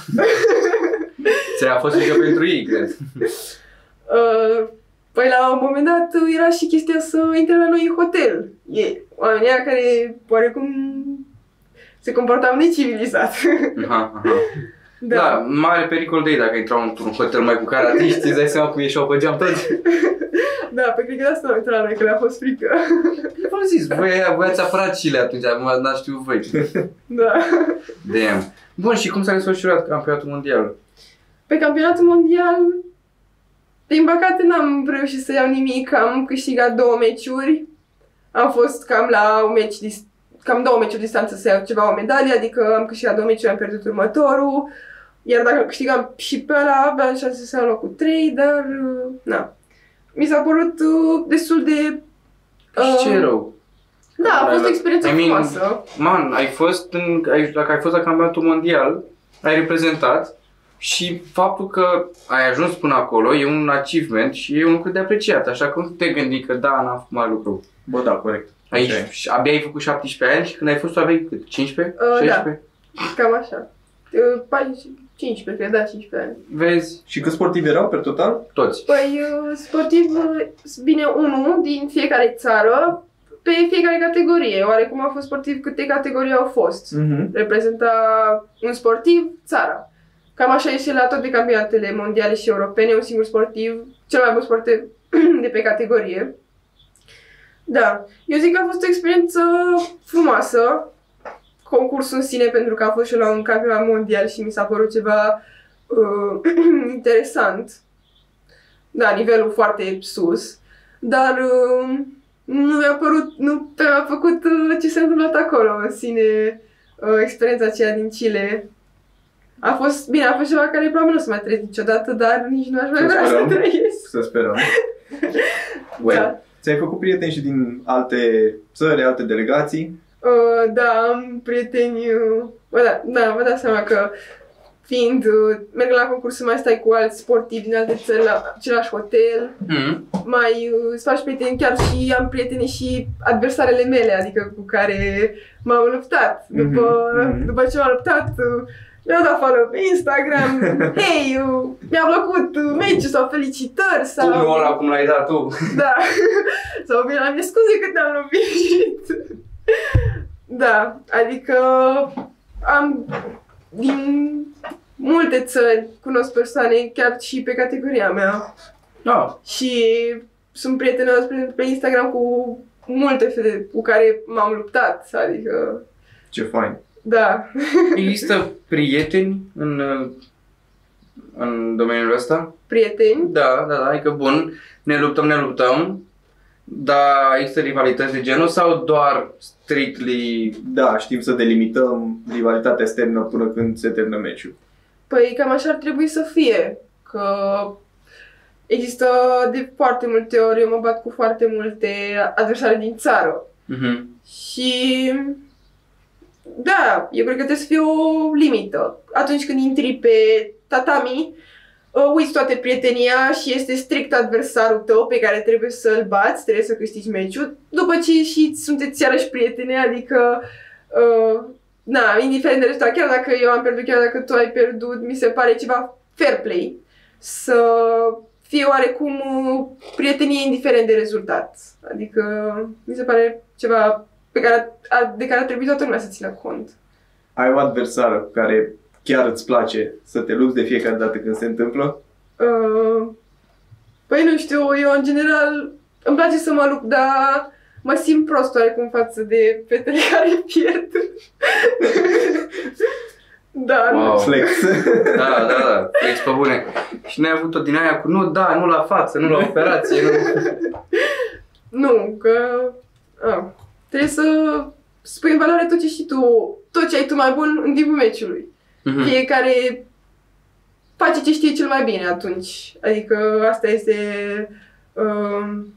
(laughs) Ți-a fost frică pentru ei, cred. Uh, păi la un moment dat uh, era și chestia să intre la noi în hotel. E, oamenii ăia care oarecum se comportau necivilizat. Aha, aha. Da. da. da, mare pericol de ei dacă intrau într-un hotel mai cu caratiști, îți dai seama cum ieșeau pe geam toți. (laughs) da, pe cred că de asta am intrat la noi, că le-a fost frică. V-am zis, voi, voi ați apărat Chile atunci, acum n-ați știut voi. (laughs) da. Damn. Bun, și cum s-a desfășurat campionatul mondial? Pe campionatul mondial, din păcate n-am reușit să iau nimic, am câștigat două meciuri. Am fost cam la un meci dis- cam două meciuri distanță să iau ceva o medalie, adică am câștigat două meciuri, am pierdut următorul. Iar dacă câștigam și pe ăla, aveam șanse să iau locul 3, dar uh, na. Mi s-a părut uh, destul de... Și ce uh, e rău? Da, a fost o experiență I mean, frumoasă. Man, ai fost în, ai, dacă ai fost la campionatul mondial, ai reprezentat și faptul că ai ajuns până acolo e un achievement și e un lucru de apreciat, așa că nu te gândi că da, n-am făcut mare lucru. Bă, da, corect. Aici Așa e. și abia ai făcut 17 ani și când ai fost tu aveai cât? 15? Uh, da. 16? Cam așa. Uh, 14, 15, cred, da, 15 ani. Vezi? Și câți sportivi erau per total? Toți. Păi, uh, sportiv, uh, bine, unul din fiecare țară, pe fiecare categorie. Oarecum a fost sportiv câte categorii au fost. Mhm. Reprezenta un sportiv țara. Cam așa este la toate campionatele mondiale și europene, un singur sportiv, cel mai bun sportiv (clears throat) de pe categorie. Da, eu zic că a fost o experiență frumoasă, concursul în sine, pentru că a fost și la un campionat mondial și mi s-a părut ceva uh, (clears throat) interesant. Da, nivelul foarte sus, dar uh, nu mi-a părut, nu mi-a făcut uh, ce s-a întâmplat acolo în sine, uh, experiența aceea din Chile. A fost, bine, a fost ceva care probabil nu o să mai trăiesc niciodată, dar nici nu aș mai Să vrea să sperăm. trăiesc. Să sperăm. (laughs) Well, Da. Ți-ai făcut prieteni și din alte țări, alte delegații? Uh, da, am prieteni... Uh, bă, da, da, vă dați seama că fiind, uh, merg la concurs să mai stai cu alți sportivi din alte țări la același hotel, Mm. mai uh, îți faci prieteni, chiar și am prieteni și adversarele mele, adică cu care m-am luptat. După, Mhm, mhm. după ce m-am luptat, uh, mi-au dat follow pe Instagram, (laughs) hei, uh, mi-a plăcut uh, meciul sau felicitări sau... Pumnul ăla cum l-ai dat tu. (laughs) Da. Sau bine, am scuze că te-am lovit. da, adică am din multe țări cunosc persoane, chiar și pe categoria mea. Da. Și sunt prietenos pe, pe Instagram cu multe fete cu care m-am luptat, adică, Ce fain. Da. Există prieteni în, uh, în domeniul ăsta? Prieteni. Da, da, da, adică bun, ne luptăm, ne luptăm, dar există rivalități de genul sau doar strictly... Da, știm să delimităm rivalitatea externă până când se termină meciul. Păi cam așa ar trebui să fie, că există de foarte multe ori, eu mă bat cu foarte multe adversare din țară. Mhm. Și da, eu cred că trebuie să fie o limită. Atunci când intri pe tatami, uh, uiți toate prietenia și este strict adversarul tău pe care trebuie să-l bați, trebuie să câștigi meciul, după ce și sunteți iarăși prietene, adică uh, na, indiferent de rezultat, chiar dacă eu am pierdut, chiar dacă tu ai pierdut, mi se pare ceva fair play să fie oarecum uh, prietenie indiferent de rezultat. Adică mi se pare ceva pe care, ar- de care ar trebui toată lumea să țină cont. Ai o adversară cu care chiar îți place să te lupți de fiecare dată când se întâmplă? Uh, păi nu știu, eu în general îmi place să mă lupt, dar mă simt prost oarecum față de fetele (laughs) care pierd. da, nu. Wow. Flex. Da, da, da, ești pe bune. Și n-ai avut-o din aia cu nu, da, nu la față, nu la operație, nu. (laughs) Nu, că a, trebuie să spui în valoare tot ce știi tu, tot ce ai tu mai bun în timpul meciului. Mhm. Fiecare face ce știe cel mai bine atunci. Adică asta este um,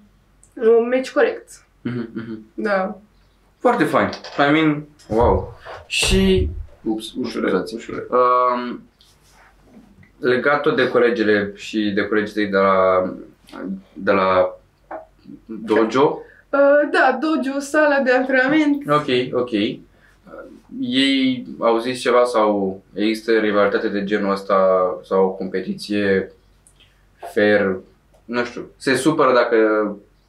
un meci corect. Mhm, mhm. Da. Foarte fain. I mean, wow. Și, ups, Ușuret, scuzați. ușuret. Um, legat tot de colegele și de colegii tăi de la, de la dojo. Uh, da, dojo, sala de antrenament. Ok, ok. Uh, Ei au zis ceva sau există rivalitate de genul ăsta sau o competiție fair, nu știu, se supără dacă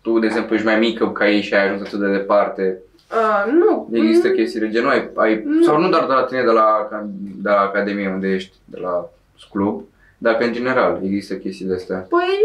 tu, de exemplu, ești mai mică ca ei și ai ajuns atât de departe. Uh, nu. Există Mm, chestii de genul, ai, ai Nu. sau nu doar de la tine, de la, de la Academie unde ești, de la club, dar că în general există chestii de astea. Păi,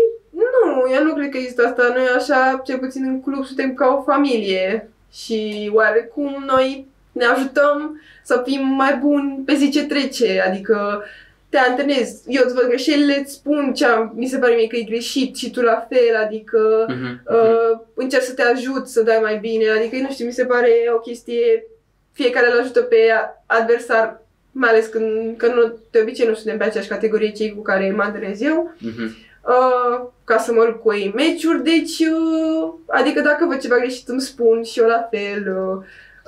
nu, eu nu cred că există asta. Noi așa, cel puțin în club, suntem ca o familie. Și oarecum noi ne ajutăm să fim mai buni pe zi ce trece. Adică te antrenezi. Eu îți văd greșelile, îți spun ce am, mi se pare mie că e greșit și tu la fel. Adică Mhm. uh, încerc să te ajut să dai mai bine. Adică, nu știu, mi se pare o chestie, fiecare îl ajută pe adversar, mai ales când, că nu, de obicei nu suntem pe aceeași categorie cei cu care mă antrenez eu, Mhm. Uh, ca să mă lupt cu ei în meciuri, deci, uh, adică dacă văd ceva greșit îmi spun și eu la fel, uh,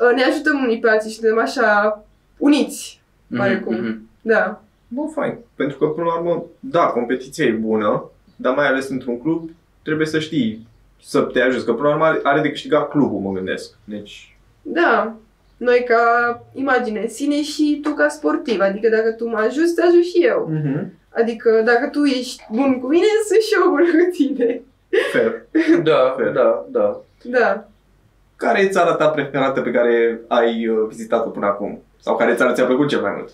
uh, ne ajutăm unii pe alții și suntem așa uniți, Mhm, oarecum. mhm. da. Bă, fain. Pentru că, până la urmă, da, competiția e bună, dar mai ales într-un club trebuie să știi să te ajuți. Că, până la urmă, are- are de câștigat clubul, mă gândesc. Deci, Da, noi ca imagine în sine și tu ca sportiv, adică dacă tu mă ajuți, te ajut și eu. Adică dacă tu ești bun cu mine, sunt și eu bun cu tine. fair. Da, Fair. da, da. Da. Care e țara ta preferată pe care ai uh, vizitat-o până acum? Sau care țară ți-a plăcut cel mai mult?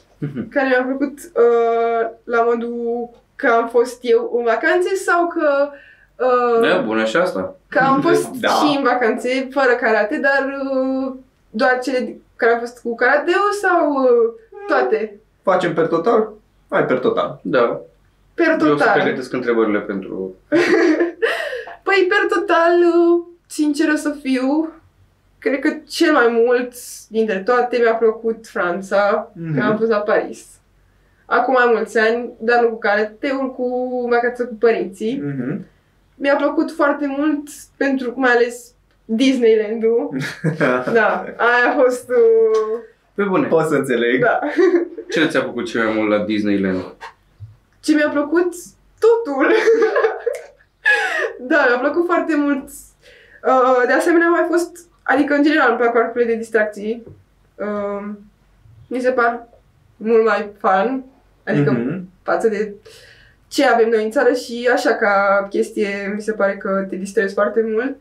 Care mi-a plăcut uh, la modul că am fost eu în vacanțe sau că, uh, Da, bună și asta. că am (laughs) fost Da. și în vacanțe fără karate, dar uh, doar cele care au fost cu karateu sau uh, toate? Facem per total? Hai per total. Da. Per Eu o să total. pregătesc întrebările pentru... (laughs) Păi, per total, uh, sinceră să fiu, cred că cel mai mult dintre toate mi-a plăcut Franța, Mhm. că am fost la Paris. Acum mai mulți ani, dar nu cu karateul, cu vacanță cu părinții. Mhm. Mi-a plăcut foarte mult pentru, mai ales Disneyland-ul. (laughs) Da, aia a fost... Uh, Pe bune. Pot să înțeleg. da. (laughs) Ce ți-a plăcut cel mai mult la Disneyland? Ce mi-a plăcut? Totul! (laughs) da, mi-a plăcut foarte mult. Uh, de asemenea, a mai fost, adică în general îmi plac parcurile de distracții. Uh, mi se par mult mai fun, adică Mhm. față de ce avem noi în țară și așa ca chestie mi se pare că te distrezi foarte mult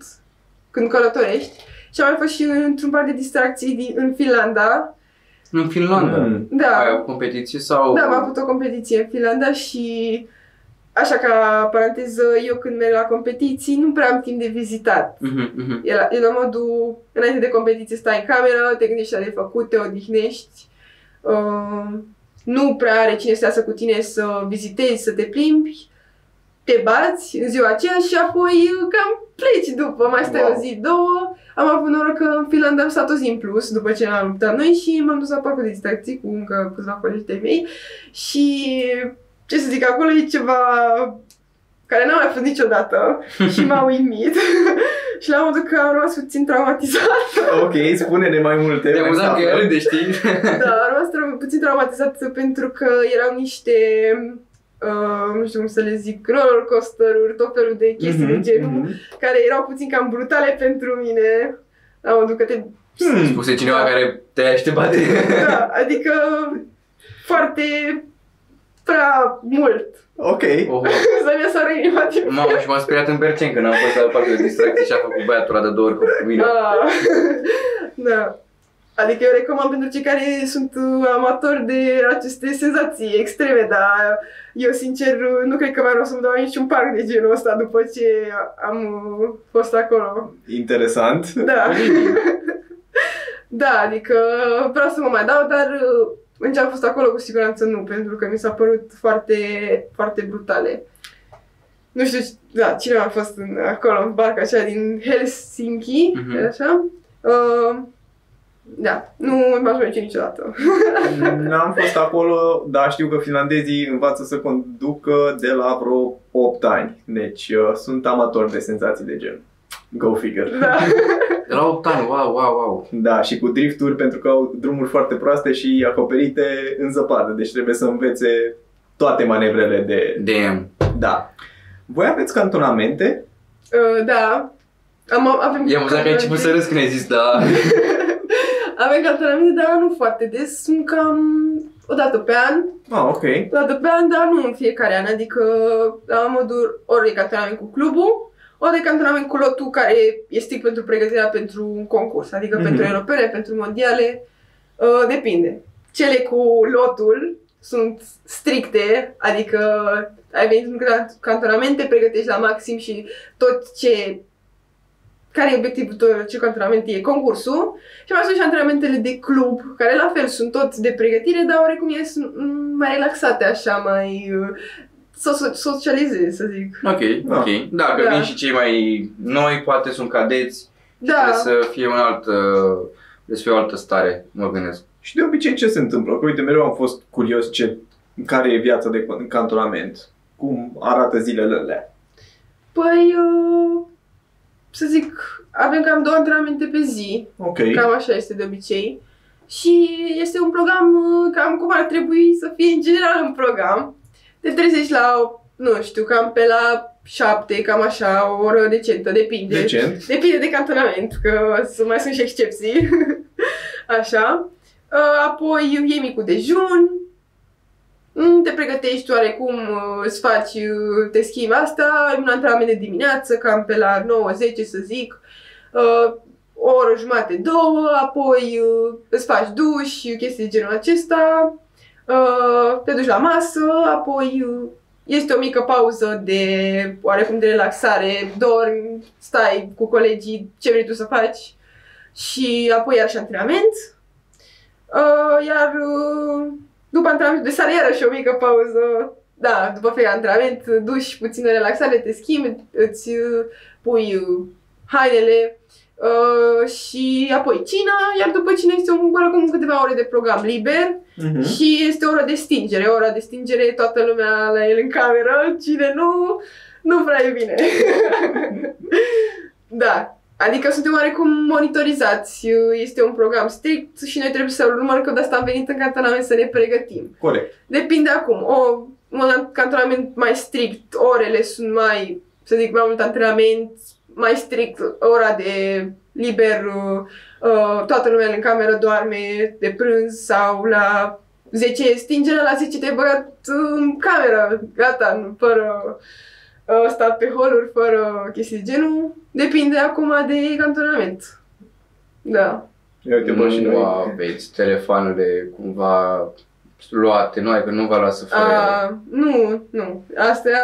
când călătorești. Și am mai fost și într-un par de distracții din, în Finlanda. În Finlanda. Mm. Da, Ai avut competiție sau... da, am avut o competiție în Finlanda și așa ca paranteză, eu când merg la competiții nu prea am timp de vizitat. Mhm, mhm. E la, e la modul, înainte de competiție stai în cameră, te gândești la de făcut, te odihnești. Uh, nu prea are cine să iasă cu tine să vizitezi, să te plimbi. Te bați în ziua aceea și apoi uh, cam pleci după, mai stai Wow. o zi, două. Am avut noroc că în Finlanda am stat o zi în plus după ce am luptat noi și m-am dus la parcul de distracții cu încă câțiva colegi de mei și ce să zic, acolo e ceva care n-am mai fost niciodată (laughs) și m-a uimit. (laughs) și la modul că am rămas puțin traumatizat. (laughs) Ok, spune-ne mai multe. Te amuzant că Exact. ea râde, știi? da, am rămas tra- puțin traumatizat pentru că erau niște, uh, nu știu cum să le zic, roller coaster-uri, tot felul de chestii Mhm, de genul, mhm. care erau puțin cam brutale pentru mine. La modul că te... Hmm. Spuse cineva Da. care te așteptate. (laughs) Da, adică foarte prea mult. Ok. Oh, (laughs) Să-mi iasă inima din mamă, și m-am speriat în Bercen când am fost la parcul de distracție și a făcut băiatul ăla de două ori cu mine. (laughs) Da. da. Adică eu recomand pentru cei care sunt uh, amatori de aceste senzații extreme, dar eu sincer uh, nu cred că mai vreau să mă dau în niciun parc de genul ăsta după ce am uh, fost acolo. Interesant. Da. (laughs) (laughs) da, adică vreau să mă mai dau, dar uh, în ce am fost acolo cu siguranță nu, pentru că mi s-a părut foarte, foarte brutale. Nu știu, da, cine a fost în, acolo în barca aceea din Helsinki, Mhm. mm-hmm. așa. Uh, da, nu m-aș merge niciodată. (laughs) N-am fost acolo, dar știu că finlandezii învață să conducă de la vreo 8 ani. Deci uh, sunt amatori de senzații de gen. Go figure. da. (laughs) De la 8 ani, wow, wow, wow. Da, și cu drifturi pentru că au drumuri foarte proaste și acoperite în zăpadă. Deci trebuie să învețe toate manevrele de... Damn. Da. Voi aveți cantonamente? Uh, da. Am, avem I-am văzut că ai început să râzi când ai zis, da. (laughs) Avem cantonamente, dar nu foarte des. Sunt cam o dată pe an. Ah, ok. O dată pe an, dar nu în fiecare an. Adică la modul ori de cantonament cu clubul, ori de cantonament cu lotul care e strict pentru pregătirea pentru un concurs. Adică Mhm. pentru europene, pentru mondiale. Uh, depinde. Cele cu lotul sunt stricte, adică ai venit în cantonament, te pregătești la maxim și tot ce care e obiectivul tău, ce cantonament e concursul și mai sunt și antrenamentele de club, care la fel sunt tot de pregătire, dar oarecum e sunt mm, mai relaxate așa, mai uh, so- so- socializezi, să zic. Ok, Da. ok. Da, că Da. vin și cei mai noi, poate sunt cadeți. Da, Trebuie să fie un alt, uh, trebuie să fie o altă stare, mă gândesc. Și de obicei ce se întâmplă? Că uite, mereu am fost curios ce, care e viața de cantonament. Cum arată zilele alea. păi, uh, să zic, avem cam două antrenamente pe zi, Ok. cam așa este de obicei. Și este un program uh, cam cum ar trebui să fie în general un program. Te trezești la, nu știu, cam pe la șapte, cam așa, o oră decentă, depinde. Decent. Depinde de cantonament, că să mai sunt și excepții. (laughs) Așa. Uh, Apoi iei micul dejun, Mm, te pregătești oarecum, uh, îți faci, uh, te schimbi asta, ai un antrenament de dimineață, cam pe la 9-10 să zic, uh, o oră jumate, două, apoi uh, îți faci duș, chestii de genul acesta, uh, te duci la masă, apoi uh, este o mică pauză de oarecum de relaxare, dormi, stai cu colegii, ce vrei tu să faci. Și apoi iar și antrenament. Uh, iar uh, după antrenamentul de seară iarăși o mică pauză. Da, după fiecare antrenament, duci puțină relaxare, te schimbi, îți uh, pui uh, hainele uh, și apoi cina, iar după cina este un, oricum câteva ore de program liber Mhm. și este ora de stingere. Ora de stingere, toată lumea la el în cameră, cine nu, nu prea e bine. (laughs) da, Adică suntem oarecum monitorizați, este un program strict și noi trebuie să-l urmăm, că de asta am venit în cantonament să ne pregătim. Corect. Depinde acum, o, un cantonament mai strict, orele sunt mai, să zic, mai mult antrenament, mai strict, ora de liber, uh, uh, toată lumea în cameră doarme de prânz sau la 10 stingere, la 10 te-ai băgat în cameră, gata, nu- fără uh, stat pe holuri, fără chestii de genul. Depinde acum de cantonament. Da. Ia uite, bă, și nu noi. aveți telefoanele cumva luate, nu, că nu v-a luat să fără. A, nu, nu. Astea,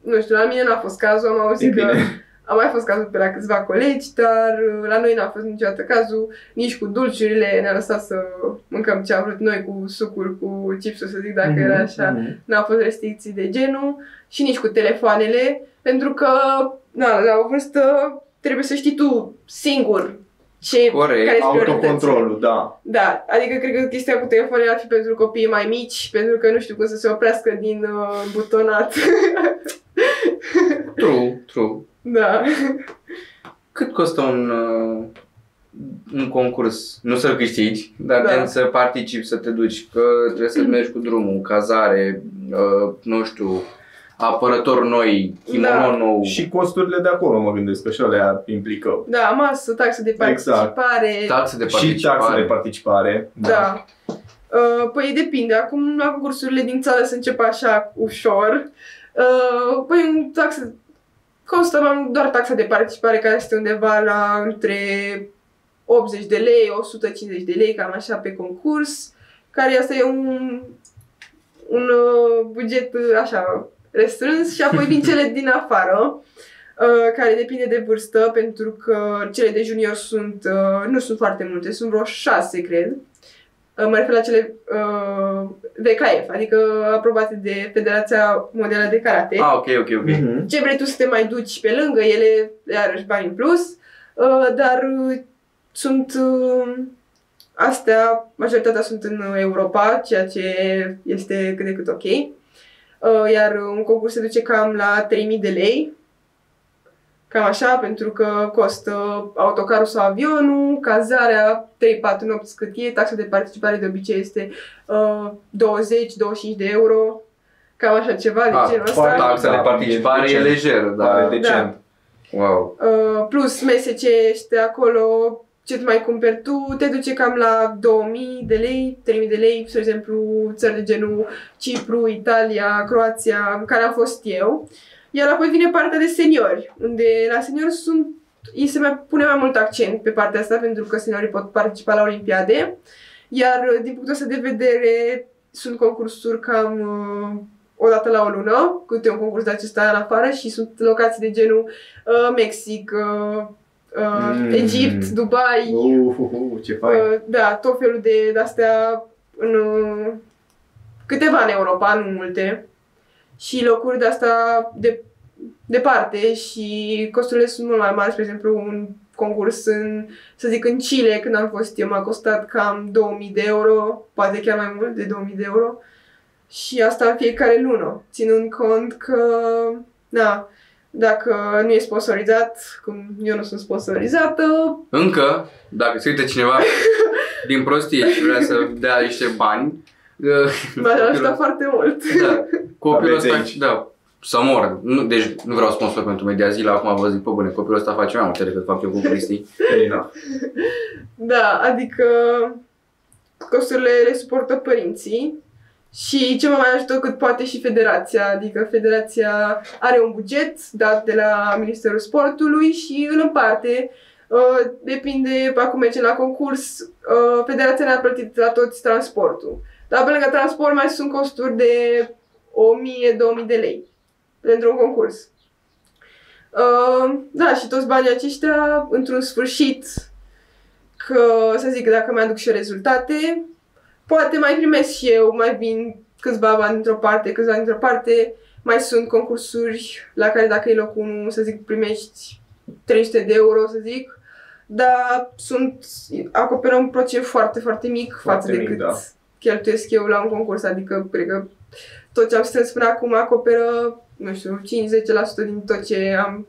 nu știu, la mine n-a fost cazul, am E auzit că bine. A mai fost cazul pe la câțiva colegi, dar uh, la noi n-a fost niciodată cazul, nici cu dulciurile, ne-a lăsat să mâncăm ce am vrut noi cu sucuri, cu chipsuri, să zic, dacă Mhm, era așa. mhm. N-au fost restricții de genul și nici cu telefoanele, pentru că, na, la o vârstă trebuie să știi tu singur ce, Corect. care sunt prioritățile. Autocontrolul, da. Da, adică cred că chestia cu telefoanele ar fi pentru copiii mai mici, pentru că nu știu cum să se oprească din uh, butonat. (laughs) True, true. Da. Cât costă un, uh, un concurs? Nu să-l câștigi, dar Da. da. să participi, să te duci, că trebuie să mergi cu drumul, cazare, uh, nu știu, apărător noi, kimono Da. nou. Și costurile de acolo mă gândesc că și alea implică. Da, masă, taxe de Exact. participare. taxe de Și taxe de participare. participare. Da. Uh, păi depinde, acum la concursurile din țară se începe așa ușor. Uh, păi un taxă, costă mai- doar taxa de participare care este undeva la între 80 de lei, 150 de lei, cam așa pe concurs, care asta e un, un uh, buget uh, așa restrâns și apoi din (laughs) cele din afară, uh, care depinde de vârstă, pentru că cele de junior sunt, uh, nu sunt foarte multe, sunt vreo 6, cred. Uh, Mă refer la cele uh, VKF, adică aprobate de Federația Mondială de Karate. Ah, ok, ok, ok. Mhm. Ce vrei tu să te mai duci pe lângă ele, iarăși bani în plus, uh, dar uh, sunt uh, astea, majoritatea sunt în Europa, ceea ce este cât de cât ok. Uh, Iar un concurs se duce cam la 3000 de lei, cam așa, pentru că costă autocarul sau avionul, cazarea 3-4 nopți cât e, taxa de participare de obicei este uh, 20-25 de euro, cam așa ceva de Ah, genul foarte ăsta. Taxa de Da, participare e e decent. lejeră, Pare dar... decent. Wow. Uh, plus mese ce ești acolo, ce mai cumperi tu, te duce cam la 2000 de lei, 3000 de lei, spre exemplu, țări de genul Cipru, Italia, Croația, în care am fost eu. Iar apoi vine partea de seniori, unde la seniori sunt, îi se mai pune mai mult accent pe partea asta, pentru că seniorii pot participa la olimpiade. Iar uh, din punctul ăsta de vedere, sunt concursuri cam uh, o dată la o lună, câte un concurs de acesta în afară și sunt locații de genul uh, Mexic, uh, uh, Mm. Egipt, Dubai, Uh, uh, uh, ce fain. uh, da, tot felul de de-astea în uh, câteva în Europa, nu multe. Și locuri de-astea de, departe și costurile sunt mult mai mari, spre exemplu un concurs în, să zic, în Chile, când am fost eu, m-a costat cam 2000 de euro, poate chiar mai mult de 2000 de euro. Și asta în fiecare lună, ținând cont că, da, dacă nu e sponsorizat, cum eu nu sunt sponsorizată, Încă, dacă se uită cineva (laughs) din prostie și vrea să dea niște bani, uh, m-ar ajuta foarte mult. Da, copilul Aveți ăsta, aici. da, să mor. Nu, deci nu vreau sponsor pentru Media Zila, acum vă zic, pe bune, copilul ăsta face mai multe decât fac eu cu Cristi. Fair enough. Da, adică costurile le suportă părinții și ce mă mai ajută cât poate și federația, adică federația are un buget dat de la Ministerul Sportului și îl împarte. Uh, depinde, acum merge la concurs, uh, federația ne-a plătit la toți transportul. Dar pe lângă transport mai sunt costuri de 1000-2000 de lei pentru un concurs. Uh, da, și toți banii aceștia, într-un sfârșit, că, să zic, dacă mi-aduc și eu rezultate, poate mai primesc și eu, mai vin câțiva bani dintr-o parte, câțiva dintr-o parte, mai sunt concursuri la care dacă e locul 1, să zic, primești 300 de euro, să zic, dar sunt, acoperă un procent foarte, foarte mic Foarte față de mic, cât da. Cheltuiesc eu la un concurs, adică cred că tot ce am strâns până acum acoperă, nu știu, 5-10% din tot ce am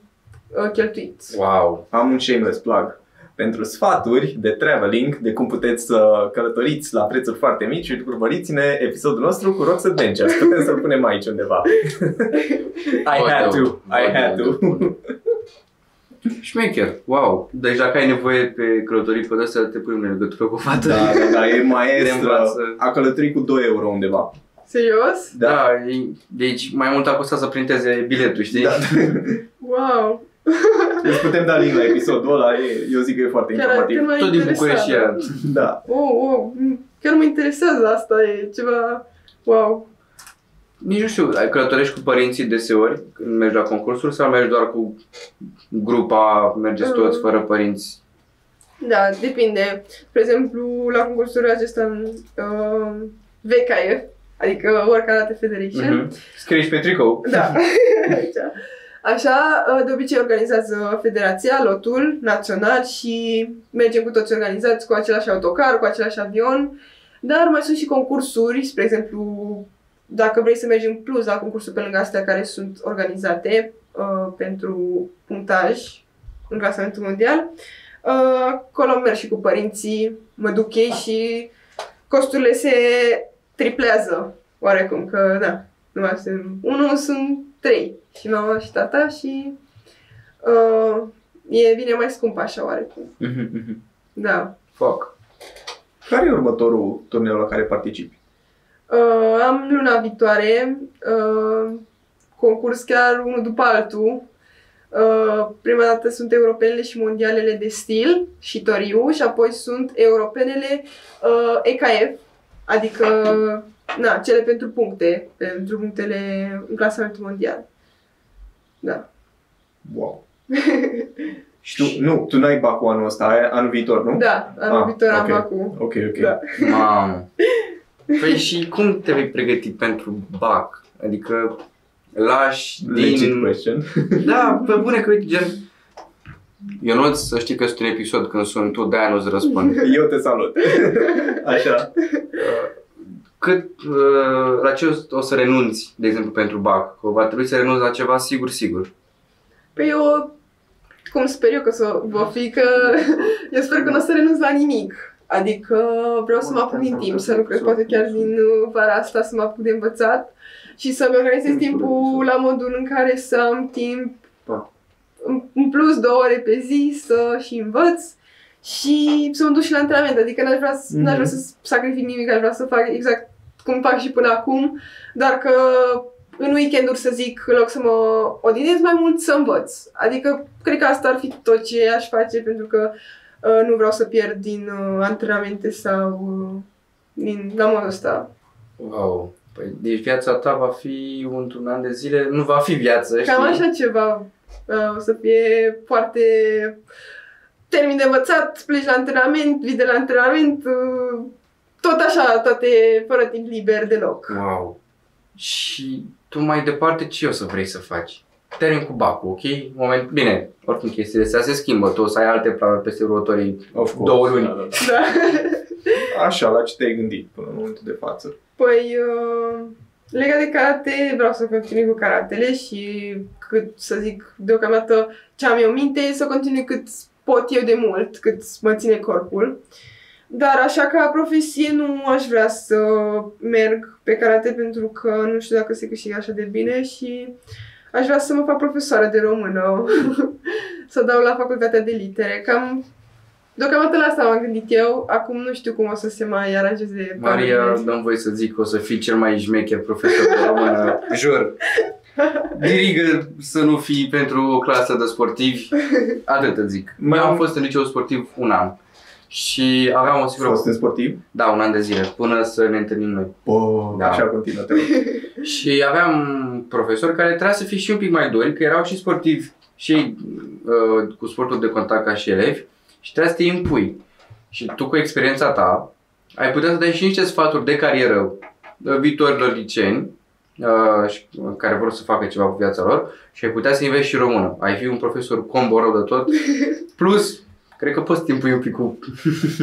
uh, cheltuiți. Wow. Am un shameless plug. Pentru sfaturi de traveling, de cum puteți să călătoriți la prețuri foarte mici, urmăriți-ne episodul nostru cu Rox Adventures. Putem să-l punem aici undeva. (laughs) I had to. I had to. Șmecher, wow. Deci dacă ai nevoie pe călătorii pe astea, te punem în legătură cu o fată. Da, da, da, e Te maestră. învață. A călătorit cu 2 euro undeva. Serios? Da. da. e- deci mai mult a costat să printeze biletul, știi? Da. Wow! (laughs) Deci putem da link la episodul ăla, e, eu zic că e foarte Chiar, informativ. chiar m-a Tot din interesat, București da. era. Da. Oh, oh, mm, chiar mă interesează asta, e ceva... Wow! Nici nu știu, ai călătorești cu părinții deseori când mergi la concursuri sau mergi doar cu grupa, mergeți toți Mm. fără părinți? Da, depinde. Spre exemplu, la concursul acesta uh, VKF, adică Work Karate Federation, Mhm. Scrii și pe tricou. Da. (laughs) Aici. Așa, uh, de obicei organizează federația, lotul național și mergem cu toți organizați cu același autocar, cu același avion, dar mai sunt și concursuri, spre exemplu, dacă vrei să mergi în plus la concursuri pe lângă astea care sunt organizate uh, pentru punctaj în clasamentul mondial, uh, acolo merg și cu părinții, mă duc ei și costurile se triplează oarecum, că da, nu mai sunt unul, sunt trei. Și mama și tata și uh, e vine mai scump așa oarecum. Mhm, mhm. Da. Fuck. Care e următorul turneu la care participi? Uh, am luna viitoare uh, concurs chiar unul după altul. Uh, prima dată sunt europenele și mondialele de stil și toriu și apoi sunt europenele uh, EKF, adică na, cele pentru puncte, pentru punctele în clasamentul mondial. Da. Wow. (laughs) Și tu, nu, tu n-ai Bacu anul ăsta, ai anul viitor, nu? Da, anul Ah, viitor am ok. Baku. Ok, ok. Da. Mamă. (laughs) Păi și cum te vei pregăti pentru BAC? Adică lași Legit din... question. Da, pe bune că uite, gen... Eu nu să știi că sunt un episod când sunt tu, de-aia nu-ți răspund. (laughs) Eu te salut. (laughs) Așa. Cât, uh, la ce o, o să renunți, de exemplu, pentru BAC? Că va trebui să renunți la ceva sigur, sigur. Păi eu, cum sper eu că să va fi, că (laughs) eu sper că nu o să renunț la nimic. Adică vreau să mă apuc din timp, să lucrez poate chiar din uh, vara asta să mă apuc de învățat și să-mi organizez timpul la modul în care să am timp în- în plus două ore pe zi să și învăț și să mă duc și la antrenament. Adică n-aș vrea, să, n-aș vrea să sacrific nimic, aș vrea să fac exact cum fac și până acum, dar că în weekenduri să zic, în loc să mă odinez mai mult, să învăț. Adică, cred că asta ar fi tot ce aș face, pentru că uh, nu vreau să pierd din uh, antrenamente sau uh, din, la modul ăsta. Wow. Păi, deci viața ta va fi într-un an de zile, nu va fi viață, știi? Cam așa ceva. Uh, o să fie foarte... Termin de învățat, pleci la antrenament, vii de la antrenament, uh, tot așa, toate fără timp liber deloc. Wow. Și tu mai departe ce o să vrei să faci? Termin cu bacul, ok? Moment, bine, oricum chestiile astea se schimbă, tu o să ai alte planuri peste următorii Of course. două luni. Da, da, Da. (laughs) da. Așa, la ce te-ai gândit până în momentul de față? Păi, uh, legat de karate, vreau să continui cu karatele și cât să zic deocamdată ce am eu în minte, să continui cât pot eu de mult, cât mă ține corpul. Dar așa ca profesie nu aș vrea să merg pe karate pentru că nu știu dacă se câștigă așa de bine și aș vrea să mă fac profesoară de română, (laughs) să dau la facultatea de litere. Cam Deocamdată la asta m-am gândit eu, acum nu știu cum o să se mai aranjeze Maria, planurile. dăm voi să zic că o să fii cel mai șmecher profesor de română, (laughs) jur. Dirigă să nu fii pentru o clasă de sportivi, (laughs) atât îți zic. Mai Eu am am- fost în liceu sportiv un an și aveam o Ai sigură... fost în sportiv? Da, un an de zile, până să ne întâlnim noi. Bă, Da. așa continuă te rog. (laughs) Și aveam profesori care trebuia să fie și un pic mai duri, că erau și sportivi și ei uh, cu sportul de contact ca și elevi și trebuia să te impui. Și tu cu experiența ta ai putea să dai și niște sfaturi de carieră uh, viitorilor liceeni uh, și- care vor să facă ceva cu viața lor și ai putea să înveți și română. Ai fi un profesor combo rău de tot, (laughs) plus Cred că poți timpui un pic cu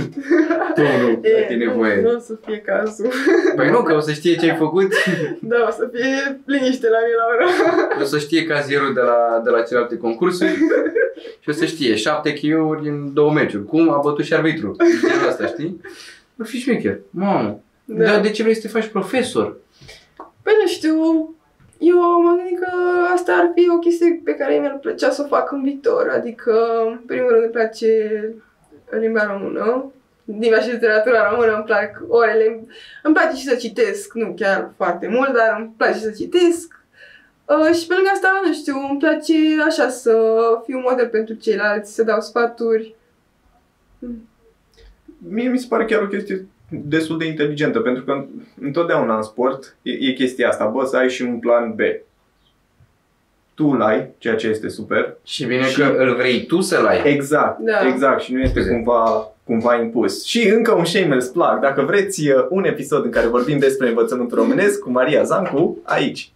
(laughs) tonul, E, dacă e nevoie. Nu, nu o să fie cazul. Păi nu, că o să știe ce ai (laughs) făcut, Da, o să fie liniște la mine la ora. o să știe cazierul de la, de la celelalte concursuri (laughs) și o să știe șapte chiuri în două meciuri. Cum a bătut și arbitru. Genul asta, știi? Ar fi șmecher. Mamă. Da. Dar de ce vrei să te faci profesor? Păi nu știu, eu mă gândit că asta ar fi o chestie pe care mi-ar plăcea să o fac în viitor. Adică, în primul rând, îmi place limba română, limba și literatura română, îmi plac orele. Îmi place și să citesc, nu chiar foarte mult, dar îmi place și să citesc. Uh, și pe lângă asta, nu știu, îmi place așa să fiu model pentru ceilalți, să dau sfaturi. Mie mi se pare chiar o chestie destul de inteligentă, pentru că întotdeauna în sport e, e chestia asta, bă, să ai și un plan B. Tu îl ai, ceea ce este super. Și bine Și- că îl vrei tu să-l ai. Exact, Da. exact, și nu este Scuze. cumva, cumva impus. Și încă un shameless plug, dacă vreți uh, un episod în care vorbim despre învățământul românesc cu Maria Zancu, aici.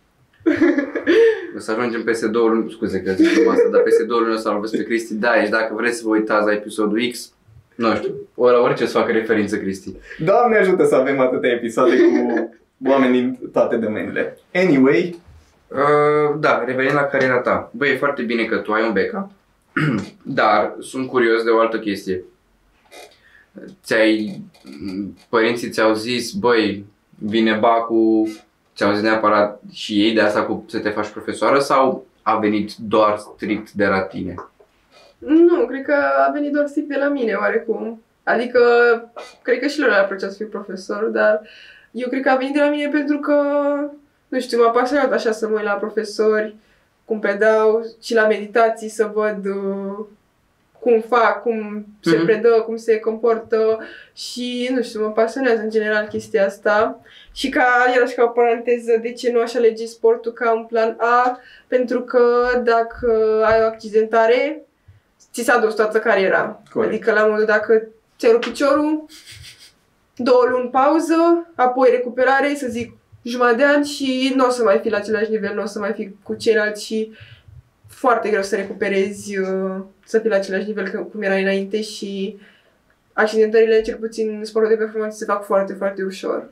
(laughs) O să ajungem peste două luni, scuze că zic asta, dar peste două luni o să vorbesc pe Cristi Daici. Dacă vreți să vă uitați la episodul X, nu știu, ori la orice să facă referință Cristi. Doamne ajută să avem atâtea episoade cu oameni din toate domeniile. Anyway, Uh, da, revenind la cariera ta. Băi, e foarte bine că tu ai un backup, (clears throat) dar sunt curios de o altă chestie. Ți-ai, părinții ți-au zis, băi, vine bacul, ți-au zis neapărat și ei de asta cu să te faci profesoară sau a venit doar strict de la tine? Nu, cred că a venit doar strict de la mine, oarecum. Adică, cred că și lor le-ar plăcea să fiu profesor, dar eu cred că a venit de la mine pentru că, nu știu, m-a pasionat așa să mă uit la profesori, cum predau și la meditații să văd uh, cum fac, cum se Mhm. predă, cum se comportă și, nu știu, mă pasionează în general chestia asta. Și ca, iarăși ca o paranteză, de ce nu aș alege sportul ca un plan A? Pentru că dacă ai o accidentare, ți s-a dus toată cariera. Corect. Adică la modul dacă ți-ai rupt piciorul, două luni pauză, apoi recuperare, să zic jumătate de ani și nu o să mai fii la același nivel, nu o să mai fii cu ceilalți și foarte greu să recuperezi, uh, să fii la același nivel că- cum era înainte și accidentările, cel puțin în sportul de performanță, se fac foarte, foarte ușor.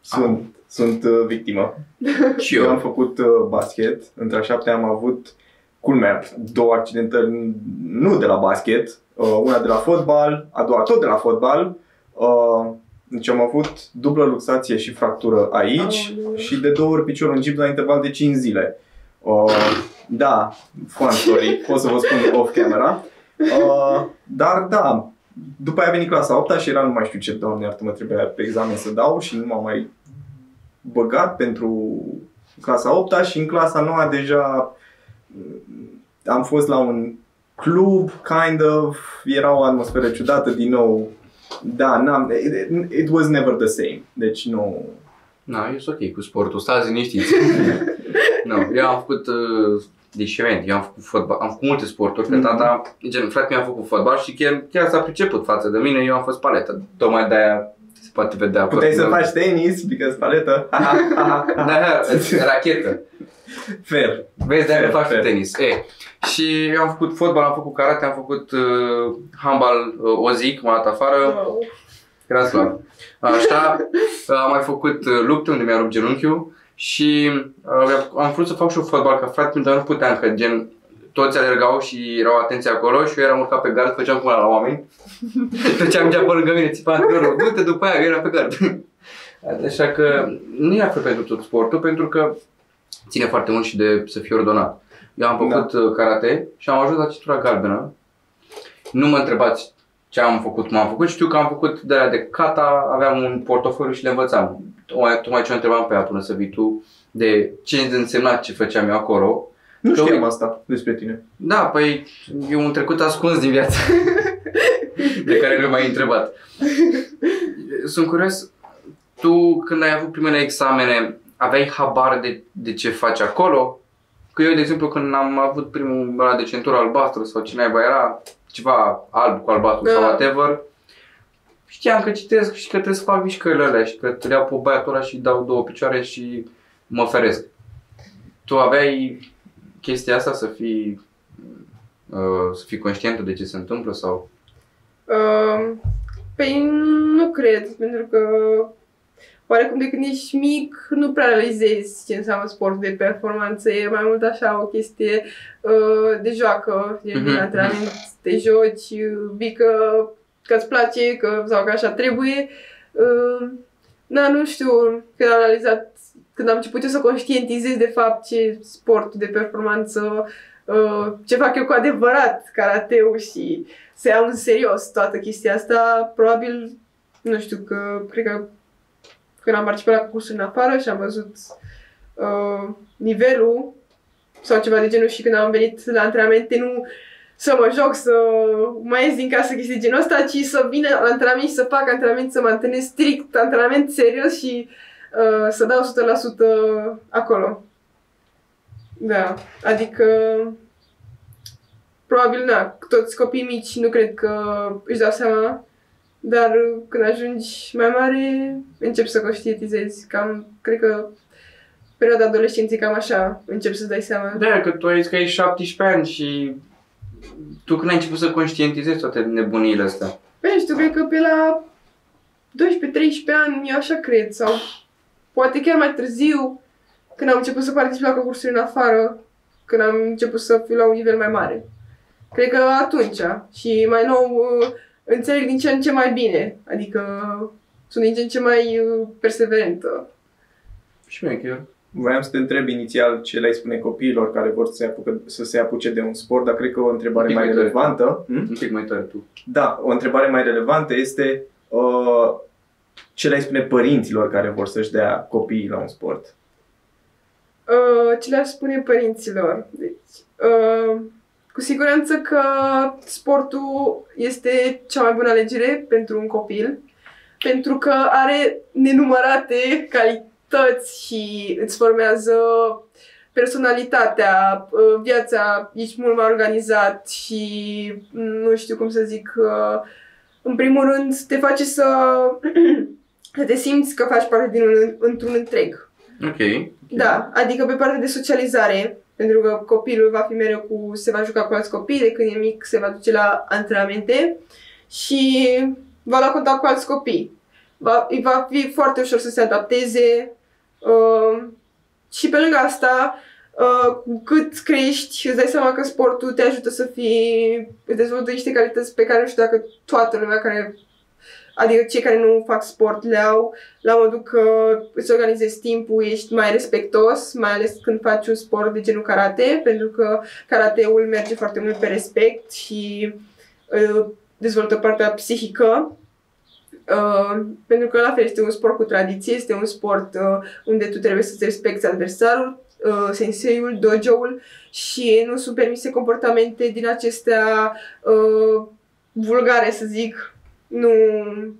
sunt, sunt uh, victimă. (laughs) Și Eu am eu. făcut uh, basket, între a șapte am avut, culmea, două accidentări, nu de la basket, uh, una de la fotbal, a doua tot de la fotbal. Uh, deci am avut dublă luxație și fractură aici Aoleu. și de două ori piciorul în gips la interval de 5 zile. Uh, da, fun story, pot să vă spun off camera. Uh, dar da, după aia a venit clasa 8 și era nu mai știu ce, doamne iartă, mă trebuia pe examen să dau și nu m-am mai băgat pentru clasa 8 și în clasa 9 deja mm, am fost la un club, kind of, era o atmosferă ciudată din nou. Da, n-am, it, it was never the same. Deci nu... Na, e ok cu sportul, stați liniștiți. (laughs) nu, eu am făcut uh, diferent, eu am făcut fotbal, am făcut multe sporturi, că Mhm. tata, gen, frate mi a făcut fotbal și chiar, chiar s-a priceput față de mine, eu am fost paletă, tocmai de-aia se poate vedea. Puteai să acolo. faci tenis, because paletă. Ha, ha, ha, ha, (laughs) Da, ha. rachetă. Fair. Vezi, de-aia Fair, nu faci fair. tenis. E, și eu am făcut fotbal, am făcut karate, am făcut uh, handbal uh, o zi, m-a dat afară, Wow. era slab. Așa, am mai făcut uh, lupte unde mi-a rupt genunchiul și uh, am vrut să fac și eu fotbal ca frate, dar nu puteam, că gen toți alergau și erau atenți acolo și eu eram urcat pe gard, făceam cum la oameni. Treceam geapă lângă mine, țipa antrenorul, du-te după aia, eu eram pe gard. Așa că nu e la fel pentru tot sportul, pentru că ține foarte mult și de să fii ordonat. Eu am făcut da. karate și am ajuns la centura galbenă. Nu mă întrebați ce am făcut, cum am făcut. Știu că am făcut de la de kata, aveam un portofoliu și le învățam. Tocmai, tocmai ce o întrebam pe ea până să vii tu, de ce însemna ce făceam eu acolo. Nu Că știam uite- asta despre tine. Da, păi e un trecut ascuns din viață (laughs) de care nu m-ai întrebat. Sunt curios, tu când ai avut primele examene, aveai habar de, de ce faci acolo? Că eu, de exemplu, când am avut primul ăla de centură albastru sau ce naiba era, ceva alb cu albastru Da. sau whatever, știam că citesc și că trebuie să fac mișcările alea și că te iau pe băiatul ăla și dau două picioare și mă feresc. Tu aveai chestia asta să fii Uh, să fii conștientă de ce se întâmplă sau... Uh, păi nu cred, pentru că oarecum de când ești mic nu prea realizezi ce înseamnă sport de performanță, e mai mult așa o chestie uh, de joacă, de Mhm, mm-hmm. antrenament, te joci, vii că, că îți place că, sau că așa trebuie. Uh, da, nu știu, când am realizat, când am început eu să conștientizez de fapt ce sport de performanță, uh, ce fac eu cu adevărat, karateu și să iau în serios toată chestia asta, probabil, nu știu, că cred că când am participat la concursuri în afară și am văzut uh, nivelul sau ceva de genul și când am venit la antrenamente, nu să mă joc, să mai ies din casă chestii de genul ăsta, ci să vin la antrenament și să fac antrenament, să mă antrenez strict, antrenament serios și uh, să dau 100% acolo. Da, adică probabil, na, toți copiii mici nu cred că își dau seama, dar când ajungi mai mare, începi să conștientizezi. Cam, cred că perioada adolescenței cam așa începi să-ți dai seama. Da, că tu ai zis că ai 17 ani și tu când ai început să conștientizezi toate nebuniile astea? Păi, nu știu, cred că pe la 12-13 ani, eu așa cred, sau poate chiar mai târziu, când am început să particip la concursuri în afară, când am început să fiu la un nivel mai mare. Cred că atunci. Și mai nou uh, înțeleg din ce în ce mai bine. Adică sunt din ce în ce mai uh, perseverentă. Și mie chiar. Voiam să te întreb inițial ce le-ai spune copiilor care vor să se, apucă, să se apuce de un sport, dar cred că o întrebare Un pic mai mai tare. relevantă. Hm? Un pic mai tare tu. Da, o întrebare mai relevantă este uh, ce le-ai spune părinților care vor să-și dea copiii la un sport? Uh, ce le-aș spune părinților? Deci, uh, cu siguranță că sportul este cea mai bună alegere pentru un copil, pentru că are nenumărate calități și îți formează personalitatea, uh, viața, ești mult mai organizat și nu știu cum să zic, uh, în primul rând te face să, (clears throat) să te simți că faci parte din un, într-un întreg. Ok. Da, adică pe partea de socializare, pentru că copilul va fi mereu cu, se va juca cu alți copii, de când e mic se va duce la antrenamente și va lua contact cu alți copii. Va, îi va fi foarte ușor să se adapteze uh, și pe lângă asta, uh, cu cât crești, îți dai seama că sportul te ajută să fii, îți dezvoltă niște calități pe care nu știu dacă toată lumea care Adică cei care nu fac sport le au la modul că îți organizezi timpul, ești mai respectos, mai ales când faci un sport de genul karate, pentru că karateul merge foarte mult pe respect și uh, dezvoltă partea psihică. Uh, pentru că la fel este un sport cu tradiție, este un sport uh, unde tu trebuie să-ți respecti adversarul, uh, senseiul, dojo-ul și nu sunt permise comportamente din acestea uh, vulgare, să zic, nu,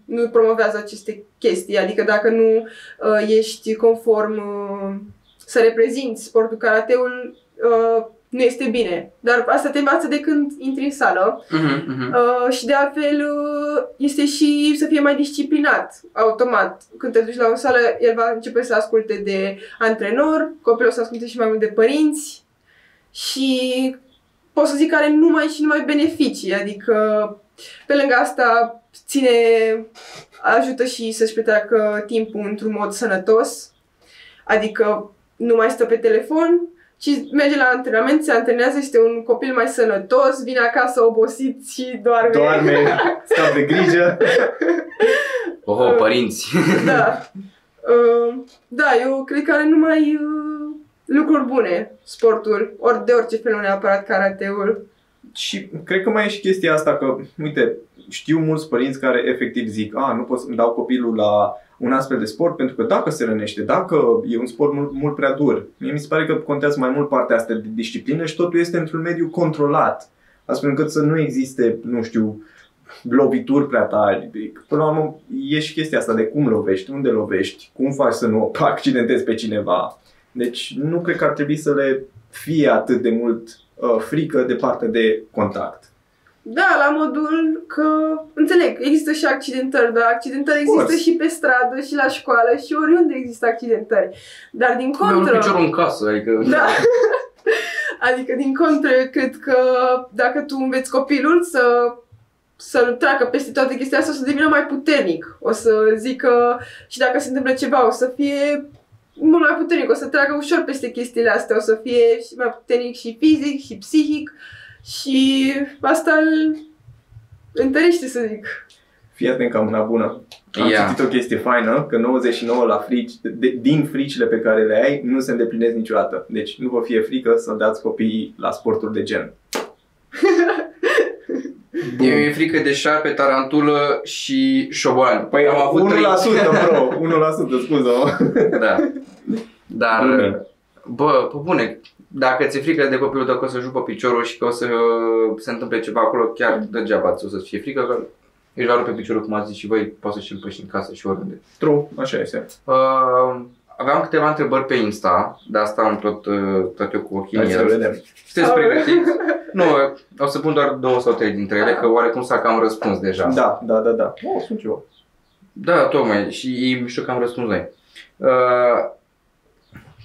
nu promovează aceste chestii. Adică dacă nu uh, ești conform uh, să reprezinți sportul karateul, uh, nu este bine. Dar asta te învață de când intri în sală. Mhm, mhm. Uh, și de altfel uh, este și să fie mai disciplinat, automat. Când te duci la o sală, el va începe să asculte de antrenor, copilul o să asculte și mai mult de părinți și pot să zic că are numai și numai beneficii. Adică pe lângă asta ține, ajută și să-și petreacă timpul într-un mod sănătos, adică nu mai stă pe telefon, ci merge la antrenament, se antrenează, este un copil mai sănătos, vine acasă obosit și doarme. Doarme, (laughs) stau de grijă. Oho, părinți. da. Uh, da, eu cred că are numai uh, lucruri bune sportul, ori de orice fel, nu neapărat karateul. Și cred că mai e și chestia asta că, uite, știu mulți părinți care efectiv zic, a, nu pot să-mi dau copilul la un astfel de sport pentru că dacă se rănește, dacă e un sport mult, mult prea dur, mie mi se pare că contează mai mult partea asta de disciplină și totul este într-un mediu controlat, astfel încât să nu existe, nu știu, lovituri prea tari. Până la urmă e și chestia asta de cum lovești, unde lovești, cum faci să nu (laughs) accidentezi pe cineva. Deci nu cred că ar trebui să le fie atât de mult uh, frică de partea de contact. Da, la modul că, înțeleg, există și accidentări, dar accidentări Of course. există și pe stradă, și la școală, și oriunde există accidentări. Dar din Am un contră... picior în casă, adică... Da. (laughs) Adică, din contră, cred că dacă tu înveți copilul să să treacă peste toate chestia asta, o să devină mai puternic. O să zică și dacă se întâmplă ceva, o să fie mult mai puternic, o să treacă ușor peste chestiile astea, o să fie și mai puternic și fizic și psihic și asta îl întărește, să zic. Fii atent că am una bună. Am Ia. citit o chestie faină, că 99 la frici, de, din fricile pe care le ai, nu se îndeplinesc niciodată. Deci nu vă fie frică să dați copiii la sporturi de gen. (laughs) Eu mi-e frică de șarpe, tarantulă și șobolan. Păi am avut 1%, trei. bro, (laughs) 1%, scuză-mă. da. Dar, Bine. bă, pe bune, dacă ți-e frică de copilul tău că o să jupă piciorul și că o să uh, se întâmple ceva acolo, chiar degeaba ți o să-ți fie frică că își va rupe piciorul, cum ați zis și voi, poți să-și îl și în casă și oriunde. True, așa este. Uh, aveam câteva întrebări pe Insta, de asta am tot, uh, tot eu cu ochii în Hai să el. vedem. Sunteți pregătiți? (laughs) Nu, o să pun doar două sau trei dintre ele, că oarecum s-a cam răspuns deja. Da, da, da, da. Oh, sunt eu. Da, tocmai. Și e mișto că am răspuns noi. Uh,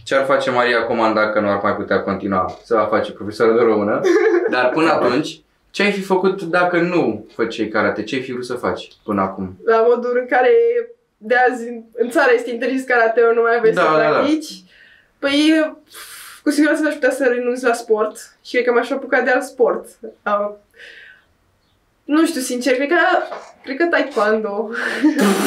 ce ar face Maria Coman dacă nu ar mai putea continua să va face profesoră de română? (laughs) Dar până atunci, ce ai fi făcut dacă nu făceai karate? Ce ai fi vrut să faci până acum? La modul în care de azi în, în țară este interzis karate nu mai aveți Da, să da, da. practici. Păi, cu siguranță n-aș putea să renunț la sport și cred că m-aș apuca de alt sport. Uh, nu știu, sincer, cred că, cred că taekwondo.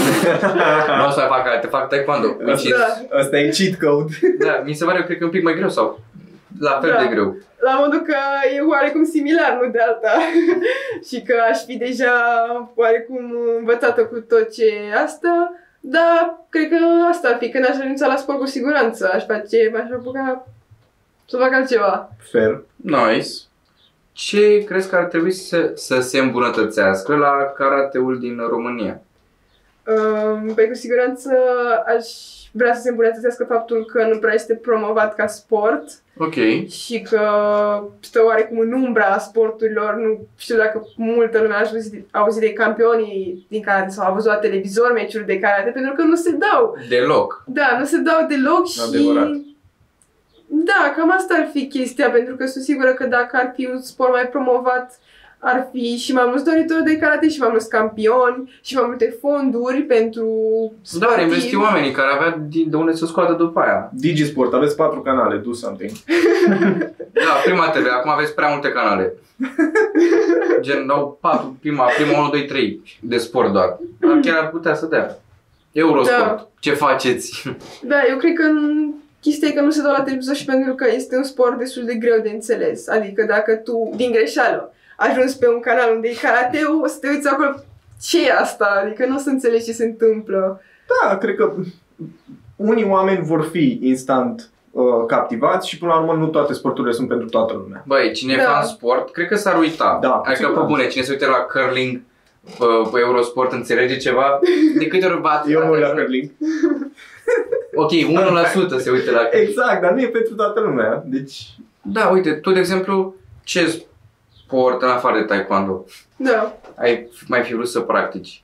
(laughs) Nu o să mai fac karate, fac taekwondo. Which is- Da. Asta e cheat code. da, mi se pare, cred că un pic mai greu sau la fel Da. de greu. La modul că e oarecum similar, nu de alta. (laughs) și că aș fi deja oarecum învățată cu tot ce e asta. Dar cred că asta ar fi, când aș renunța la sport cu siguranță. Aș face, m-aș apuca să fac altceva. Fair. Nice. Ce crezi că ar trebui să, să se îmbunătățească la karateul din România? Um, păi cu siguranță aș vrea să se îmbunătățească faptul că nu prea este promovat ca sport Ok. și că stă oarecum în umbra sporturilor. Nu știu dacă multă lume a auzit, a auzit de campionii din karate sau a văzut la televizor meciuri de karate, pentru că nu se dau. Deloc. Da, nu se dau deloc și... Adevărat. Da, cam asta ar fi chestia, pentru că sunt sigură că dacă ar fi un sport mai promovat, ar fi și mai mulți doritori de karate și mai mulți campioni și mai multe fonduri pentru Da, ar investi sportivi. oamenii care avea din- de unde să scoată după aia. Digisport, aveți patru canale, do something. (laughs) Da, Prima TV, acum aveți prea multe canale. (laughs) Gen, dau patru, prima, prima 1, 2, 3 de sport doar. Dar chiar ar putea să dea. Eurosport, Da. ce faceți? Da, eu cred că în- chestia e că nu se dau la televizor și pentru că este un sport destul de greu de înțeles. Adică dacă tu, din greșeală, ajungi pe un canal unde e karateu, o să te uiți acolo, ce e asta? Adică nu o să înțelegi ce se întâmplă. Da, cred că unii oameni vor fi instant uh, captivați și până la urmă nu toate sporturile sunt pentru toată lumea. Băi, cine Da. e fan sport, cred că s-ar uita. Da, cu adică, pe siguranță. bune, cine se uite la curling pe, pe Eurosport înțelege ceva? (laughs) De câte ori bați? Eu mă uit la curling. (laughs) Ok, 1% se uită la Exact, dar nu e pentru toată lumea. Deci, Da, uite, tu, de exemplu, ce sport în afară de taekwondo Da. ai mai fi vrut să practici?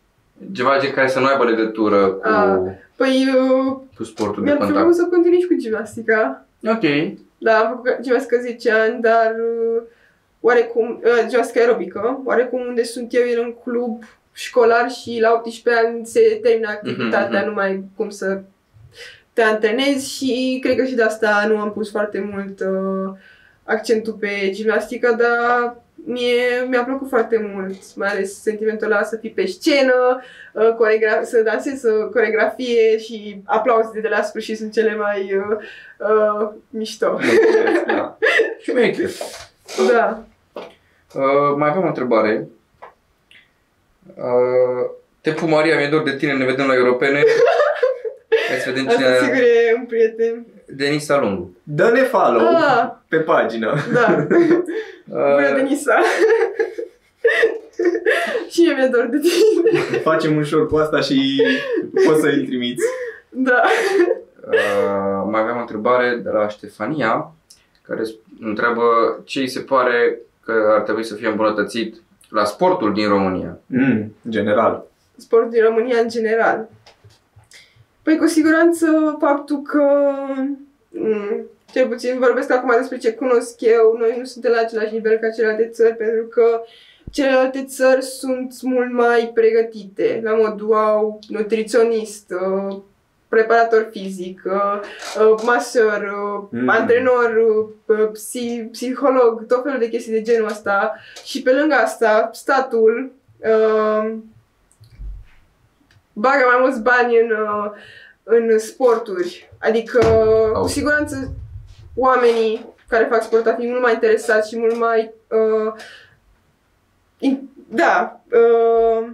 Ceva gen care să nu aibă legătură cu, Ah. Păi, uh, cu sportul de mi-ar fi contact. plăcut să continui și cu gimnastica. Ok. Da, am făcut gimnastică 10 ani, dar uh, oarecum, uh, gimnastică aerobică, oarecum unde sunt eu era în club școlar și la 18 ani se termină activitatea, Mhm, nu mai ai cum să te antrenezi și cred că și de asta nu am pus foarte mult uh, accentul pe gimnastică, dar mie mi-a plăcut foarte mult, mai ales sentimentul ăla să fii pe scenă, uh, coregra- să dansezi uh, coregrafie și aplauzele de la sfârșit sunt cele mai uh, uh, mișto. da. (laughs) Șmecher. Da. Uh, mai avem o întrebare. Uh, te pu Maria, mi-e dor de tine, ne vedem la europene. (laughs) Hai să vedem cine Asta sigur e un prieten. Denis Alungu. Dă-ne follow Ah, pe pagină. da. (laughs) Bună, Uh, Denisa. (laughs) și eu mi-e dor de tine. Facem un short cu asta și poți să îi trimiți. Da. uh, mai avem o întrebare de la Ștefania, care sp- întreabă ce îi se pare că ar trebui să fie îmbunătățit la sportul din România. Mm, general. Sportul din România în general. Păi cu siguranță faptul că mm, cel puțin vorbesc acum despre ce cunosc eu, noi nu suntem la același nivel ca celelalte țări, pentru că celelalte țări sunt mult mai pregătite, la modul au nutriționist, uh, preparator fizic, uh, uh, maseur, uh, Mm. antrenor, uh, psi, psiholog, tot felul de chestii de genul ăsta. Și pe lângă asta, statul uh, bagă mai mulți bani în, uh, în sporturi. Adică, Au. cu siguranță, oamenii care fac sport ar fi mult mai interesați și mult mai... Uh, in, da, uh,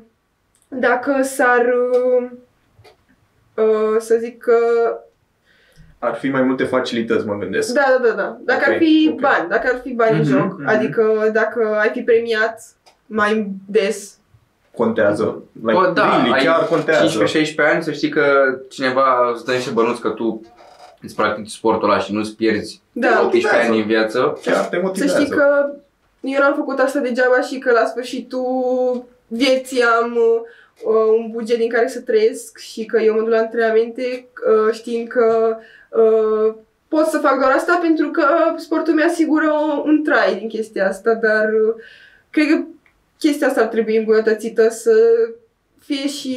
dacă s-ar, uh, uh, să zic că Ar fi mai multe facilități, mă gândesc. da, da, da, da. Dacă Ok, ar fi ok. bani, dacă ar fi bani în Mhm, joc, mhm. adică dacă ai fi premiat mai des. Contează. Like, Bă, da, really, ai chiar contează. 15-16 ani să știi că cineva îți dă niște bănuți că tu îți practici sportul ăla și nu-ți pierzi Da. 18 motivează. ani din viață. Chiar te Să motivează. știi că eu n-am făcut asta degeaba și că la sfârșitul vieții am uh, un buget din care să trăiesc și că eu mă duc la antrenamente uh, știind că uh, pot să fac doar asta pentru că sportul mi asigură un trai din chestia asta, dar uh, cred că chestia asta ar trebui îmbunătățită să fie și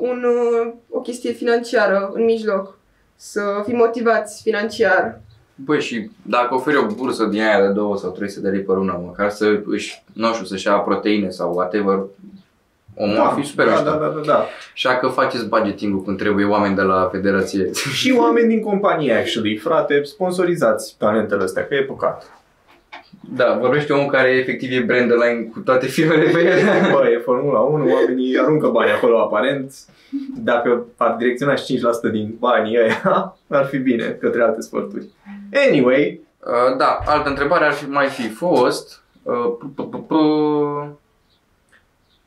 un, uh, o chestie financiară în mijloc. Să fii motivați financiar. Băi, și dacă oferi o bursă din aia de 2 sau 300 de lei pe lună, măcar să își, nu știu, să-și ia proteine sau whatever, omul da, ar fi super da, mișto. da, da, da, da. Și că faceți budgeting-ul când trebuie oameni de la federație. Și oameni din companie, actually. Frate, sponsorizați talentele astea, că e păcat. Da, vorbește omul care efectiv e brand line cu toate firmele pe el. Bă, e Formula 1, oamenii aruncă bani acolo aparent. Dacă ar direcționa și 5% din banii ăia, ar fi bine către alte sporturi. Anyway, Uh, da, altă întrebare ar fi mai fi fost uh, p- p- p- p-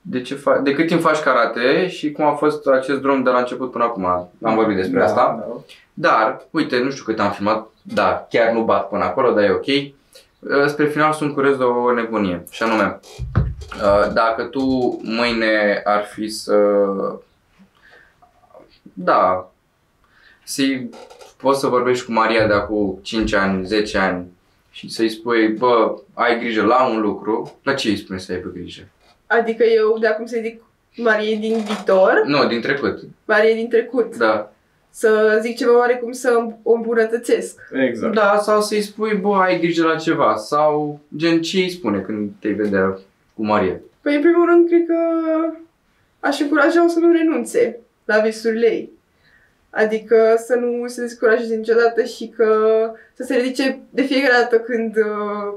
de, ce fa- de cât timp faci karate și cum a fost acest drum de la început până acum? Am vorbit despre da, asta. Da. Dar, uite, nu știu cât am filmat, da, chiar nu bat până acolo, dar e ok. Uh, Spre final sunt curios de o nebunie și anume, uh, dacă tu mâine ar fi să, da, să poți să vorbești cu Maria de acum 5 ani, 10 ani și să-i spui, bă, ai grijă la un lucru, la ce îi spune să aibă grijă? Adică eu, de acum să zic Marie din viitor, Nu, din trecut, Marie din trecut. da. Să zic ceva oarecum să o îmbunătățesc. Exact. Da, sau să-i spui, bă, ai grijă la ceva, sau gen ce îi spune când te vedea cu Maria? Păi, în primul rând, cred că aș încuraja-o să nu renunțe la visurile ei. Adică să nu se descurajeze niciodată și că să se ridice de fiecare dată când uh,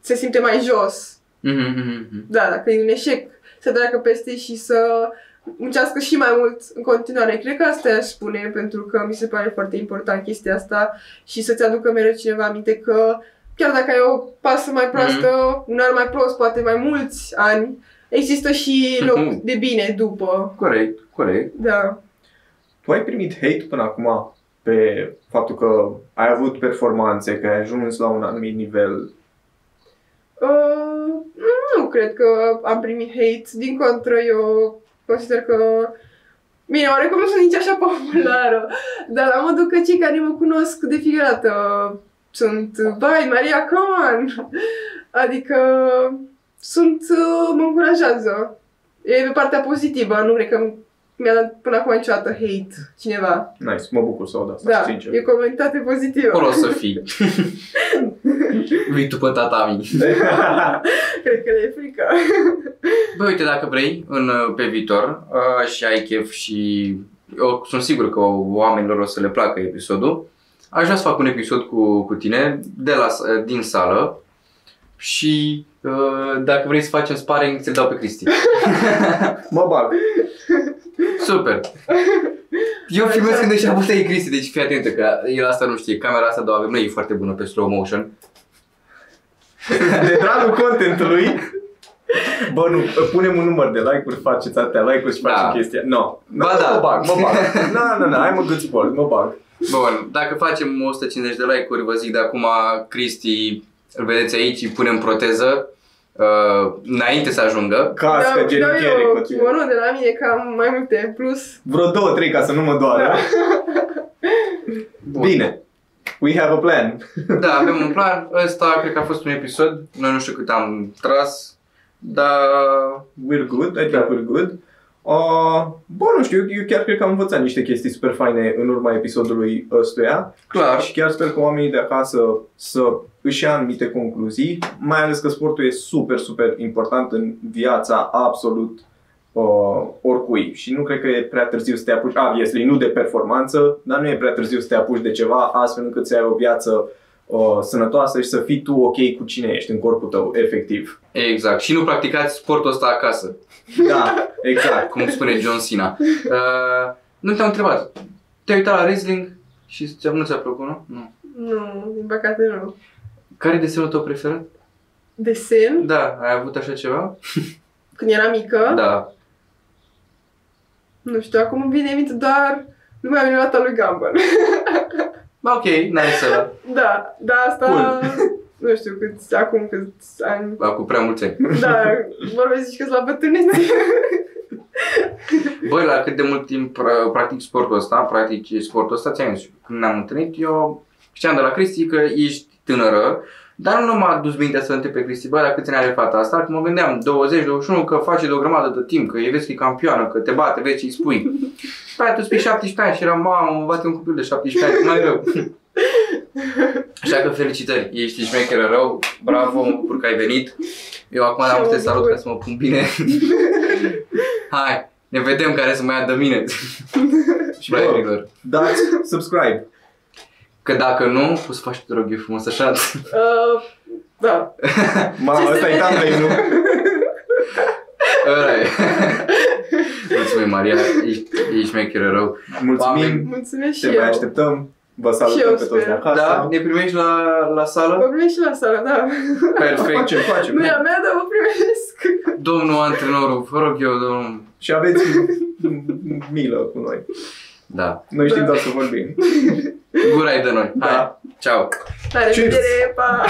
se simte mai jos. Mhm, mhm, mhm. Da, dacă e un eșec, să treacă peste și să muncească și mai mult în continuare. Cred că asta aș spune, pentru că mi se pare foarte important chestia asta și să-ți aducă mereu cineva aminte că chiar dacă ai o pasă mai proastă, mm-hmm. un an mai prost, poate mai mulți ani, există și loc Mhm. de bine după. Corect, corect. Da. Tu ai primit hate până acum pe faptul că ai avut performanțe, că ai ajuns la un anumit nivel. Uh, nu cred că am primit hate. Din contră, eu consider că... Bine, oarecum nu sunt nici așa populară, dar la modul că cei care mă cunosc de fiecare dată sunt, vai, Maria, come on! Adică sunt, uh, mă încurajează. E pe partea pozitivă, nu cred că mi-a dat până acum niciodată hate cineva. Nice, mă bucur să aud asta, Da, sincer. e comunitate pozitivă. Acolo o să fii. (laughs) Vii tu pe tatami. (laughs) Cred că le e frică. Băi, uite, dacă vrei, în, pe viitor, uh, și ai chef și eu sunt sigur că oamenilor o să le placă episodul, aș vrea să fac un episod cu, cu tine de la, din sală și uh, dacă vrei să facem sparring, ți-l dau pe Cristi. (laughs) mă bag. Super! (laughs) Eu filmez când își apucă Cristi, deci fii atentă că el asta nu știe. Camera asta, doar nu e foarte bună pe slow motion. De dragul contentului, Bă, nu, punem un număr de like-uri, faceți atâtea like-uri și Da. facem chestia. No. Ba Nu, da. Mă bag, mă bag. Nu, nu, nu, I'm a good sport, mă bag. Bun, dacă facem 150 de like-uri, vă zic de acum, Cristi, îl vedeți aici, îi punem proteză, uh, înainte să ajungă. Cască, dau genunchiere, eu cu tine. kimono de la mine cam mai multe, plus Vreo două, trei ca să nu mă doară. (laughs) Bun. Bine. We have a plan. Da, avem un plan. Ăsta cred că a fost un episod. Noi nu știu cât am tras, dar We're good, I think Da. we're good. Uh, bun, nu știu, eu chiar cred că am învățat niște chestii super faine în urma episodului ăstuia. clar. Și chiar sper că oamenii de acasă să își ia anumite concluzii, mai ales că sportul e super, super important în viața absolut uh, oricui. Și nu cred că e prea târziu să te apuci, obviously, nu de performanță, dar nu e prea târziu să te apuci de ceva astfel încât să ai o viață uh, sănătoasă și să fii tu ok cu cine ești în corpul tău, efectiv. Exact. Și nu practicați sportul ăsta acasă, Da, exact. (laughs) cum spune John Cena. Uh, nu te-am întrebat. Te-ai uitat la wrestling și ți- nu ți-a plăcut, nu? Nu. Nu, din păcate nu. Care e desenul tău preferat? Desen, Da, ai avut așa ceva? (laughs) când eram mică, Da. nu știu, acum îmi vine în minte doar lumea minunată a lui Gumball. Ba, Ok, nice ăla. (laughs) da, da, asta... Cool. Nu știu câți, acum câți ani. Ba, cu prea mulți ani. Da, vorbesc zici că sunt la bătrânețe. (laughs) Băi, la cât de mult timp pra- practic sportul ăsta, practic sportul ăsta, ți-am zis, când ne-am întâlnit, eu știam de la Cristi că ești tânără, dar nu m-a dus mintea să întreb pe Cristi, bă, la câți ani are fata asta, că mă gândeam, 20, 21, că face de o grămadă de timp, că e vezi că e campioană, că te bate, vezi ce îi spui. (laughs) Păi, tu spui 17 ani și eram, mamă, mă bate un copil de 17 ani, mai rău. Așa că felicitări, ești șmecheră rău, bravo, mă bucur că ai venit. Eu acum Și am eu să te mă salut bucur. ca să mă pun bine. (laughs) Hai, ne vedem care să mă ia de mine. (laughs) și Bă. Blaierilor. Dați subscribe. Că dacă nu, poți să faci, te rog eu frumos așa. uh, da. Mamă, Ce ăsta se e vede? thumbnail, nu? Ăla e. Mulțumim, Maria, ești, ești șmecheră rău. Mulțumim, Oameni. Mulțumesc te și mai eu. așteptăm. Vă Și salutăm eu pe toți de sper. acasă. Da? Ne primești la, la sală? Vă primesc și la sală, da. Perfect. Facem, facem. Nu e a mea, dar vă primesc. Domnul antrenorul, vă rog eu, domnul... Și aveți milă cu noi. Da. Noi știm doar să vorbim. Gura e de noi. Da. Hai. Ceau. La revedere. Pa.